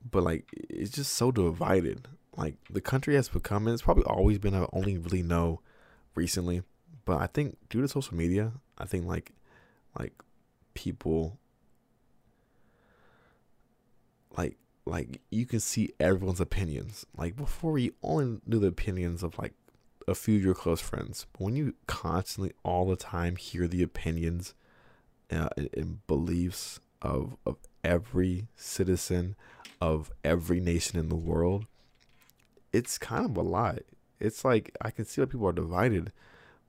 but like it's just so divided. Like the country has become, and it's probably always been. I only really know recently, but I think due to social media, I think like like people like like you can see everyone's opinions. Like before, you only knew the opinions of like a few of your close friends. But when you constantly, all the time, hear the opinions uh, and, and beliefs of of every citizen of every nation in the world, it's kind of a lot. it's like I can see why people are divided,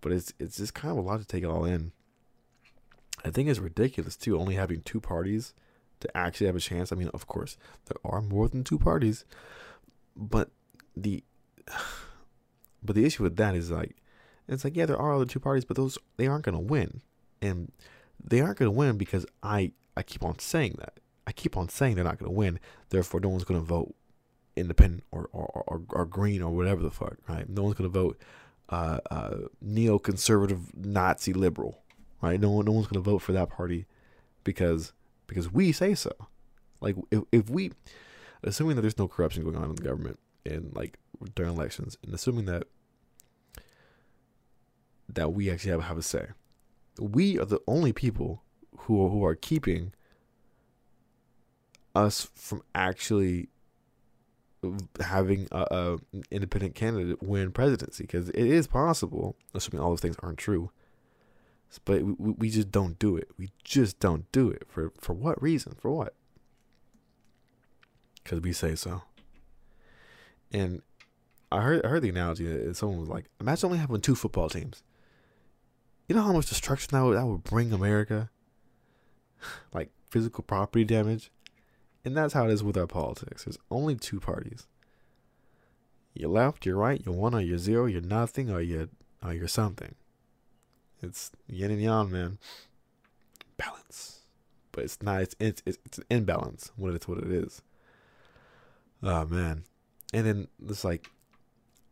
but it's it's just kind of a lot to take it all in. I think it's ridiculous too, only having two parties to actually have a chance. I mean, of course, there are more than two parties, but the but the issue with that is like it's like yeah, there are other two parties, but those they aren't gonna win, and they aren't gonna win because I I keep on saying that. I keep on saying they're not gonna win. Therefore, no one's gonna vote independent or or, or, or green or whatever the fuck, right? No one's gonna vote uh, uh, neoconservative Nazi liberal, right? No one, no one's gonna vote for that party because because we say so. Like if if we, assuming that there's no corruption going on in the government and like during elections, and assuming that that we actually have have a say, we are the only people who who are keeping us from actually having a, a independent candidate win presidency because it is possible, assuming all those things aren't true. But we, we just don't do it. We just don't do it for for what reason? For what? Because we say so. And I heard I heard the analogy that someone was like, imagine only having two football teams. You know how much destruction that would, that would bring America? like physical property damage. And that's how it is with our politics. There's only two parties. You're left, you're right, you're one or you're zero, you're nothing or you're or you're something. It's yin and yang, man. Balance. But it's not it's it's it's, it's an imbalance when it's what it is. Oh man. And then it's like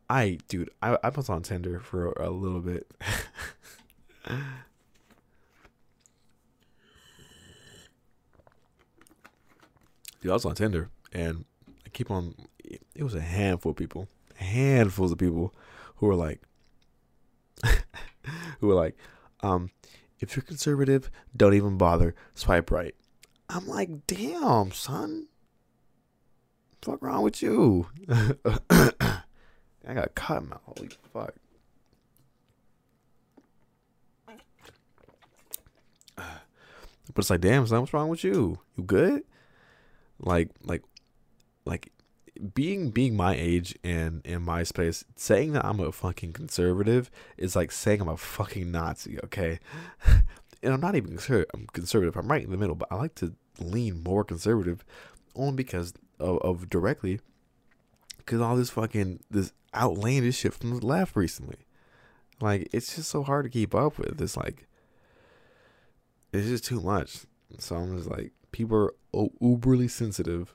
I dude, I I was on Tinder for a, a little bit. dude, I was on Tinder and I keep on. It was a handful of people, handfuls of people who were like, who were like, um, if you're conservative, don't even bother. Swipe right. I'm like, damn, son. Fuck wrong with you? I got cut in my holy fuck. But it's like, damn, son, what's wrong with you? You good? like like like being being my age and in my space, saying that I'm a fucking conservative is like saying I'm a fucking Nazi, okay? and I'm not even conservative. I'm conservative. I'm right in the middle, but I like to lean more conservative, only because of, of directly, because all this fucking this outlandish shit from the left recently. Like it's just so hard to keep up with. It's like it's just too much. So I'm just like, people are uberly sensitive.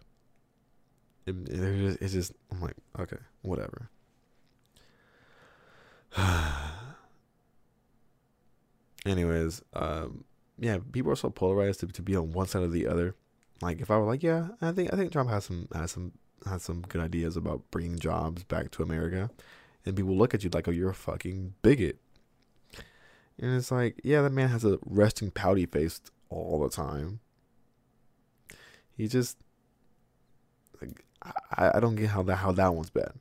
Just, it's just, I'm like, okay, whatever. Anyways, um, yeah, people are so polarized to, to be on one side or the other. Like, if I were like, yeah, I think I think Trump has some has some has some good ideas about bringing jobs back to America, and people look at you like, oh, you're a fucking bigot. And it's like, yeah, that man has a resting pouty face all the time. He just like I, I don't get how that how that one's bad.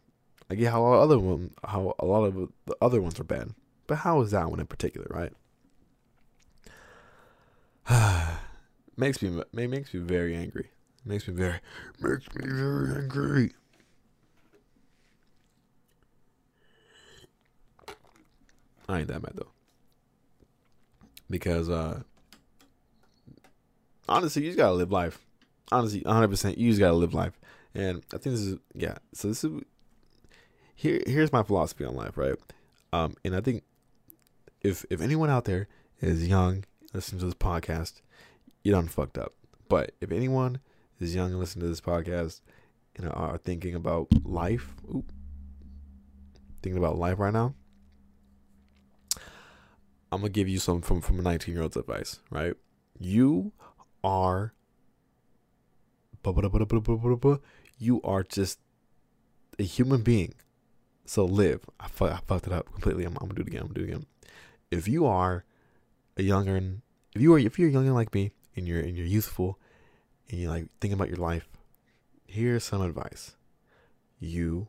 I get how other one how a lot of the other ones are bad, but how is that one in particular, right? makes me makes me very angry. Makes me very makes me very angry. I ain't that mad though, because uh, honestly, you just gotta live life honestly, 100%, you just gotta live life. And I think this is, yeah. So this is, here, here's my philosophy on life, right? Um, and I think if if anyone out there is young, listening to this podcast, you done fucked up. But if anyone is young and listening to this podcast and are thinking about life, thinking about life right now, I'm gonna give you some from from a 19 year old's advice, right? You are you are just a human being. So live. I, fu- I fucked it up completely. I'm, I'm, gonna do it again. I'm gonna do it again. If you are a younger, if you are, if you're younger like me, and you're and you're youthful, and you're like thinking about your life, here's some advice. You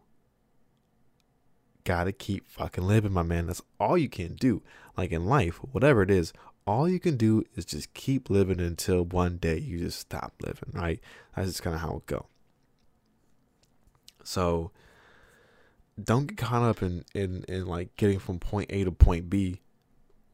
gotta keep fucking living, my man. That's all you can do. Like in life, whatever it is, all you can do is just keep living until one day you just stop living, right? That's just kind of how it go. So don't get caught up in, in, in like getting from point A to point B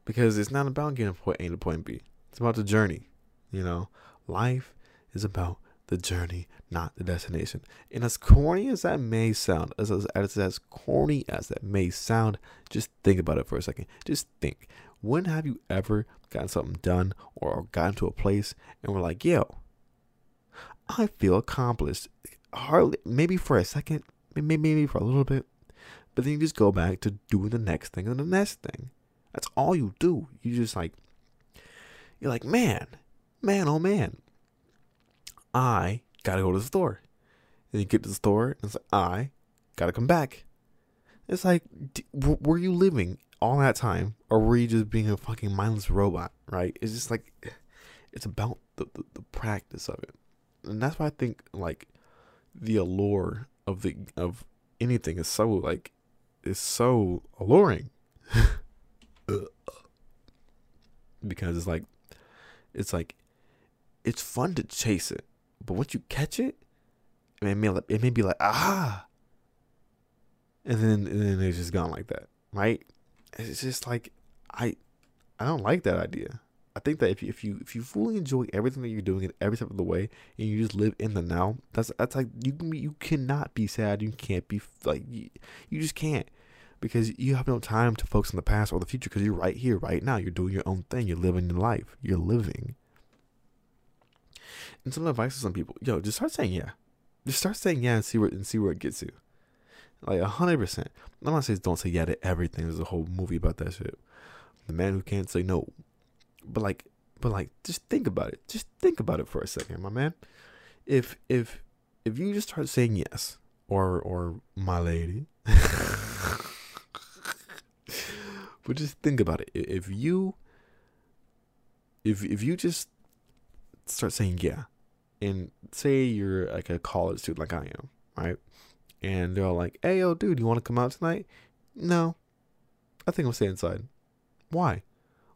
because it's not about getting from point A to point B. It's about the journey. You know, life is about the journey, not the destination. And as corny as that may sound, as, as, as, as corny as that may sound, just think about it for a second. Just think. When have you ever gotten something done or gotten to a place and we're like, yo, I feel accomplished? Hardly, maybe for a second, maybe, maybe for a little bit, but then you just go back to doing the next thing and the next thing. That's all you do. You just like, you're like, man, man, oh man, I gotta go to the store. And you get to the store, and it's like, I gotta come back. It's like, were you living all that time, or were you just being a fucking mindless robot? Right? It's just like, it's about the, the, the practice of it, and that's why I think like the allure of the of anything is so like is so alluring. Because it's like it's like it's fun to chase it but once you catch it it may, it may be like ah! And then and then it's just gone like that right? It's just like i i don't like that idea I think that if you, if you if you fully enjoy everything that you're doing in every step of the way, and you just live in the now, that's that's like you can be, you cannot be sad. You can't be like you, you just can't because you have no time to focus on the past or the future because you're right here, right now. You're doing your own thing. You're living your life. You're living. And some advice to some people, yo, just start saying yeah. Just start saying yeah and see where and see where it gets you. Like hundred percent. I'm not saying don't say yeah to everything. There's a whole movie about that shit. The man who can't say no but like but like just think about it. Just think about it for a second my man. If if if you just start saying yes or or my lady but just think about it. If you if if you just start saying yeah and say you're like a college student like i am right? And they're all like hey yo dude you want to come out tonight? No. I think i'll stay inside. Why?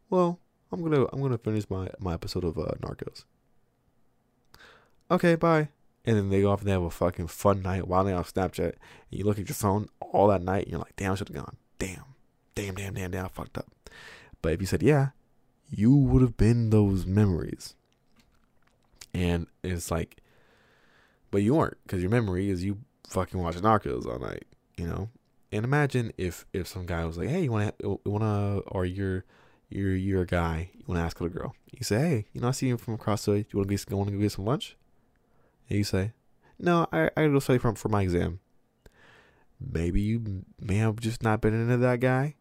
Well I'm gonna I'm gonna finish my my episode of uh, Narcos. Okay, bye. And then they go off and they have a fucking fun night while they're on Snapchat. And you look at your phone all that night and you're like, damn, I should have gone. Damn, damn, damn, damn, damn, I fucked up. But if you said yeah, you would have been those memories. And it's like, but you weren't because your memory is you fucking watching Narcos all night, you know. And imagine if if some guy was like, hey, you wanna you wanna or you're you're you're a guy, you want to ask a girl. You say, hey, you know, I see you from across the way. Do You want to to go get some lunch? And you say, no, I I gotta go study for for my exam. Maybe you may have just not been into that guy,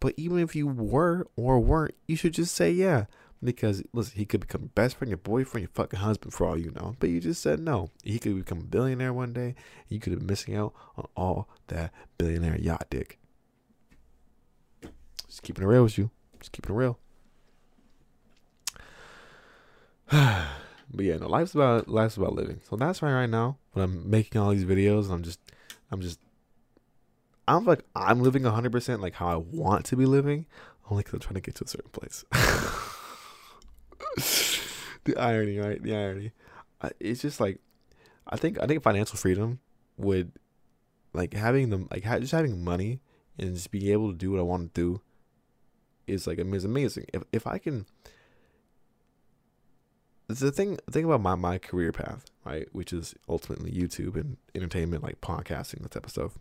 but even if you were or weren't, you should just say yeah. Because listen, he could become best friend, your boyfriend, your fucking husband for all you know. But you just said no. He could become a billionaire one day. You could have been missing out on all that billionaire yacht dick. Just keeping it real with you. Just keeping it real. but yeah, no, life's about life's about living. So that's why right now when I'm making all these videos, I'm just I'm just I'm like I'm living 100% like how I want to be living, only because I'm trying to get to a certain place. the irony, right? The irony. It's just like I think I think financial freedom would like having them like just having money and just being able to do what I want to do is like is amazing. If if I can the thing thing about my, my career path, right, which is ultimately YouTube and entertainment like podcasting, that type of stuff.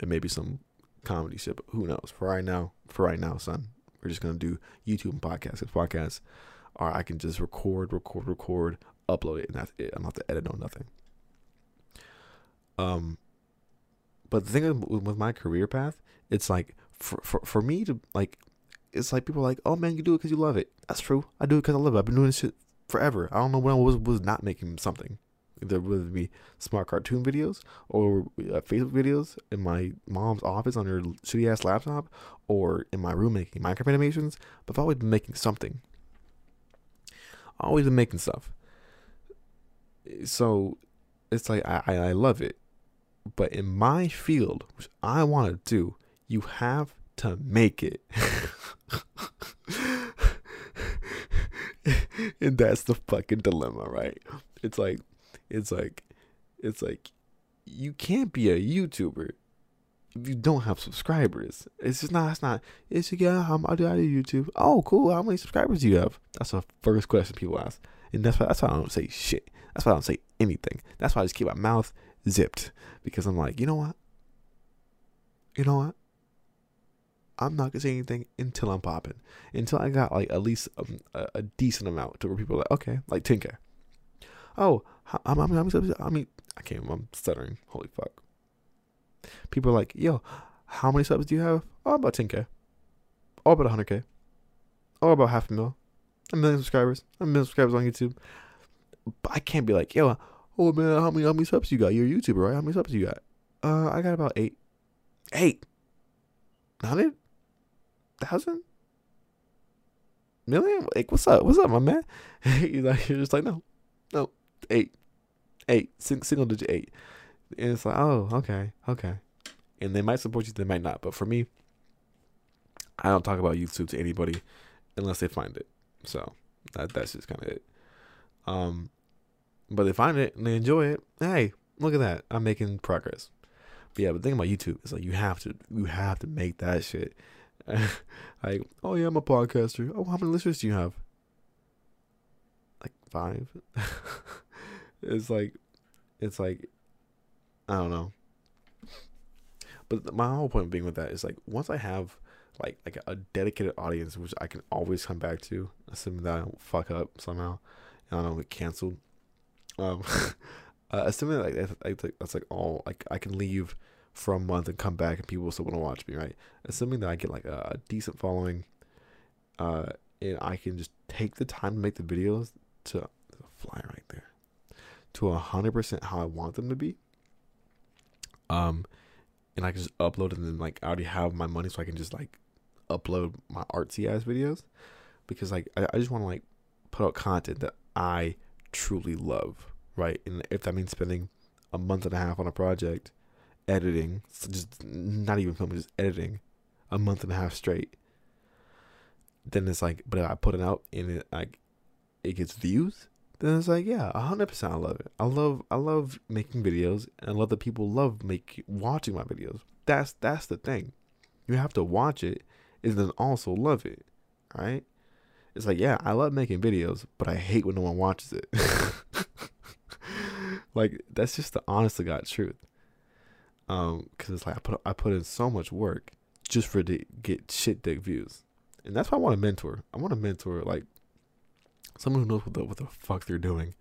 And maybe some comedy shit, but who knows? For right now, for right now, son, we're just gonna do YouTube and podcasts. Podcasts or I can just record, record, record, upload it, and that's it. I'm not to edit on nothing. Um, but the thing with my career path, it's like for for, for me to like it's like people are like, oh man, you do it because you love it. That's true. I do it because I love it. I've been doing this shit forever. I don't know when I was was not making something. Either whether it be smart cartoon videos or uh, Facebook videos in my mom's office on her shitty ass laptop, or in my room making Minecraft animations. But I've always been making something. Always been making stuff. So it's like I, I love it. But in my field, which I want to do, you have to make it. and that's the fucking dilemma, right? It's like, it's like, it's like, you can't be a YouTuber if you don't have subscribers. It's just not. It's not. It's like, yeah. How I do I do YouTube? Oh, cool. How many subscribers do you have? That's the first question people ask, and that's why that's why I don't say shit. That's why I don't say anything. That's why I just keep my mouth zipped because I'm like, you know what? You know what? I'm not gonna say anything until I'm popping. Until I got like at least um, a, a, decent amount to where people are like, okay, like 10k. Oh, how, how, how, I mean, I can't. I'm stuttering. Holy fuck. People are like, yo, how many subs do you have? Oh, about 10k. Oh, about 100k. Oh, about half a mil. A million subscribers. A million subscribers on YouTube. But I can't be like, yo, oh man, how many how many subs you got? You're a YouTuber, right? How many subs you got? Uh, I got about eight. Eight. Not Hundred thousand million? Like, what's up? What's up, my man? He's like, you're just like, no, no, eight, eight, sing, single digit eight. And it's like, oh, okay, okay. And they might support you, they might not. But for me, I don't talk about YouTube to anybody unless they find it. So that that's just kind of it. Um, but they find it and they enjoy it. Hey, look at that! I'm making progress. But yeah, but the thing about YouTube is like you have to you have to make that shit. like, oh yeah, I'm a podcaster. Oh, how many listeners do you have? Like five. it's like, it's like I don't know. But my whole point being with that is like once I have like like a dedicated audience, which I can always come back to, assuming that I don't fuck up somehow, and I don't get canceled. Um, uh, assuming like that's, that's like all like I can leave for a month and come back and people still want to watch me, right? Assuming that I get like a, decent following, uh, and I can just take the time to make the videos to fly right there to a hundred percent how I want them to be um, and I can just upload and then like I already have my money, so I can just like upload my artsy ass videos because like I, I just want to like put out content that I truly love, right? And if that means spending a month and a half on a project editing, just not even filming, just editing a month and a half straight, then it's like, but I put it out and it like it gets views, then it's like, yeah, hundred percent, I love it. I love, I love making videos, and I love that people love make watching my videos. That's that's the thing. You have to watch it, and then also love it, right? It's like, yeah, I love making videos, but I hate when no one watches it. like that's just the honest to God truth. Um, because it's like I put I put in so much work just for to get shit dick views, and that's why I want to mentor. I want to mentor like someone who knows what the, what the fuck they're doing.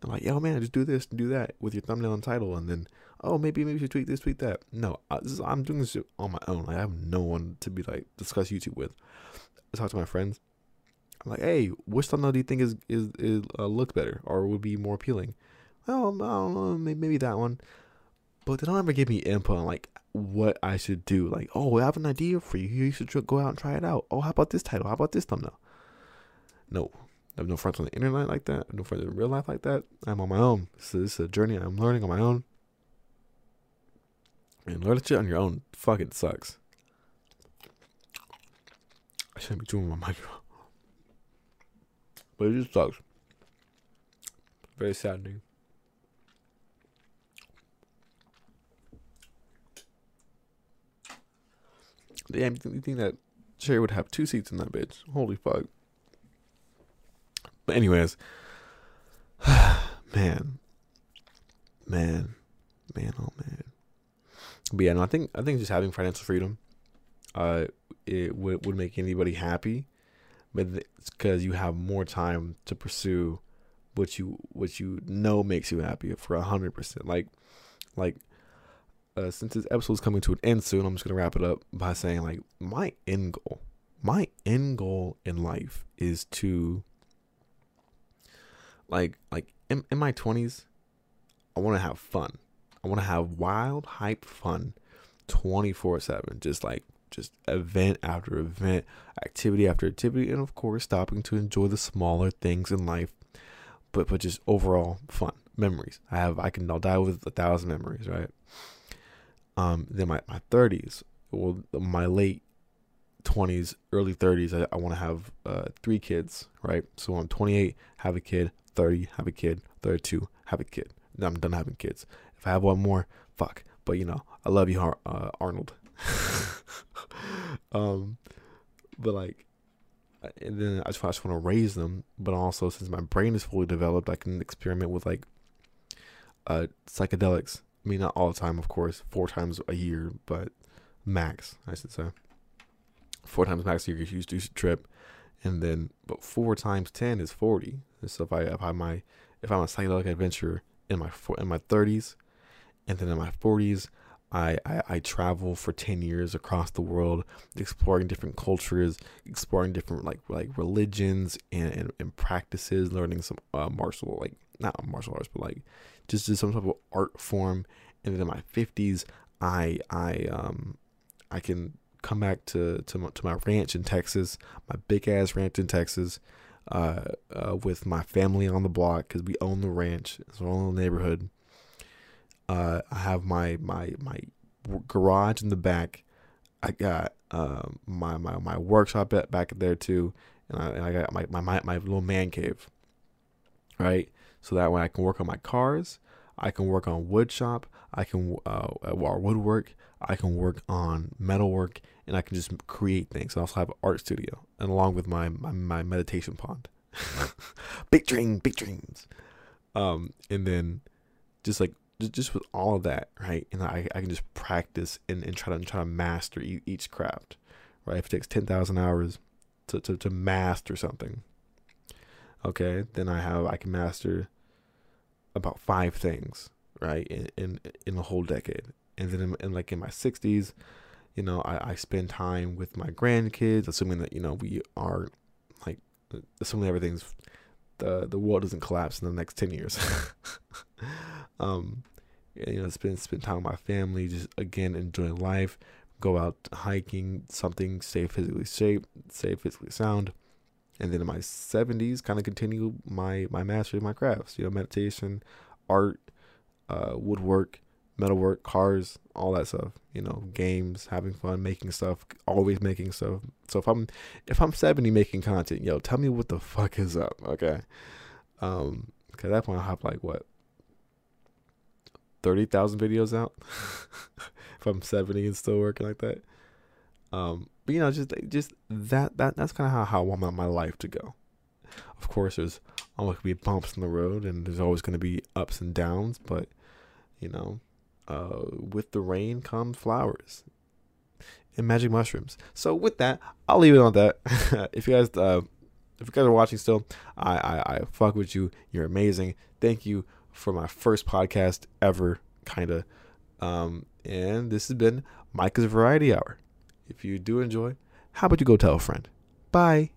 They're like, yo, man, just do this, and do that with your thumbnail and title, and then, oh, maybe maybe you should tweak this, tweak that. No, I, I'm doing this on my own. Like, I have no one to be like discuss YouTube with. I talk to my friends. I'm like, hey, which thumbnail do you think is is, is uh, look better or would be more appealing? Well, I don't know, maybe, maybe that one. But they don't ever give me input on like what I should do. Like, oh, I have an idea for you. You should go out and try it out. Oh, how about this title? How about this thumbnail? No, I have no friends on the internet like that. I have no friends in real life like that. I'm on my own. So this is a journey I'm learning on my own. And learning shit on your own fucking sucks. I shouldn't be chewing my microphone. But it just sucks. Very saddening. Damn, you think that Cherry would have two seats in that bitch? Holy fuck. But anyways, man, man, man, oh man. But yeah, no, I think I think just having financial freedom, uh, it would would make anybody happy, but it's because you have more time to pursue what you what you know makes you happy for a hundred percent. Like, like. Uh, since this episode is coming to an end soon, I'm just gonna wrap it up by saying like my end goal, my end goal in life is to like like in, in my 20s i want to have fun. I want to have wild hype fun 24/7 just like just event after event activity after activity and of course stopping to enjoy the smaller things in life but but just overall fun memories. I have i can i'll die with a thousand memories right um then my, my 30s well my late 20s early 30s i, I want to have uh, three kids right so i'm 28 have a kid 30, have a kid. 32, have a kid. I'm done having kids. If I have one more, fuck. but you know, I love you, uh, Arnold. um, but like, and then I just, I just want to raise them, but also since my brain is fully developed, I can experiment with like uh psychedelics. I mean, not all the time, of course, four times a year, but max, I should say. Four times max a year, you do trip, and then but four times ten is forty. So if I if I my if I'm a psychedelic adventure in my in my thirties, and then in my forties, I, I, I travel for 10 years across the world exploring different cultures exploring different like like religions and, and, and practices learning some uh, martial like not martial arts but like just, just some type of art form and then in my 50s i i um i can come back to to my, to my ranch in texas my big ass ranch in texas uh, uh with my family on the block because we own the ranch it's our own little neighborhood uh, I have my my my garage in the back. I got uh, my my my workshop back there too, and I, and I got my, my my my little man cave. Right, so that way I can work on my cars. I can work on wood shop. I can uh, or woodwork. I can work on metalwork, and I can just create things. I also have an art studio, and along with my my, my meditation pond. big dream, big dreams. Um, and then just like just, with all of that, right? And I, I can just practice and, and try to try to master each craft, right? If it takes ten thousand hours to, to to master something, okay, then I have I can master about five things, right? In in, in a whole decade, and then in, in like in my sixties, you know, I, I spend time with my grandkids, assuming that you know we are like assuming everything's the the world doesn't collapse in the next 10 years um you know spend spend time with my family just again enjoy life go out hiking something stay physically safe stay physically sound and then in my 70s kind of continue my my mastery of my crafts you know meditation art uh, woodwork metalwork cars all that stuff you know games having fun making stuff always making stuff. So if i'm if i'm 70 making content yo tell me what the fuck is up okay? Um because at that point i'll have like what 30,000 videos out? If I'm 70 and still working like that. Um, but you know, just just that that that's kind of how, how I want my life to go. Of course, there's always gonna be bumps in the road, and there's always gonna be ups and downs. But you know, uh, with the rain comes flowers and magic mushrooms. So with that, I'll leave it on that. if you guys, uh, if you guys are watching still, I, I I fuck with you. You're amazing. Thank you for my first podcast ever, kind of. Um, and this has been Micah's Variety Hour. If you do enjoy, how about you go tell a friend? Bye.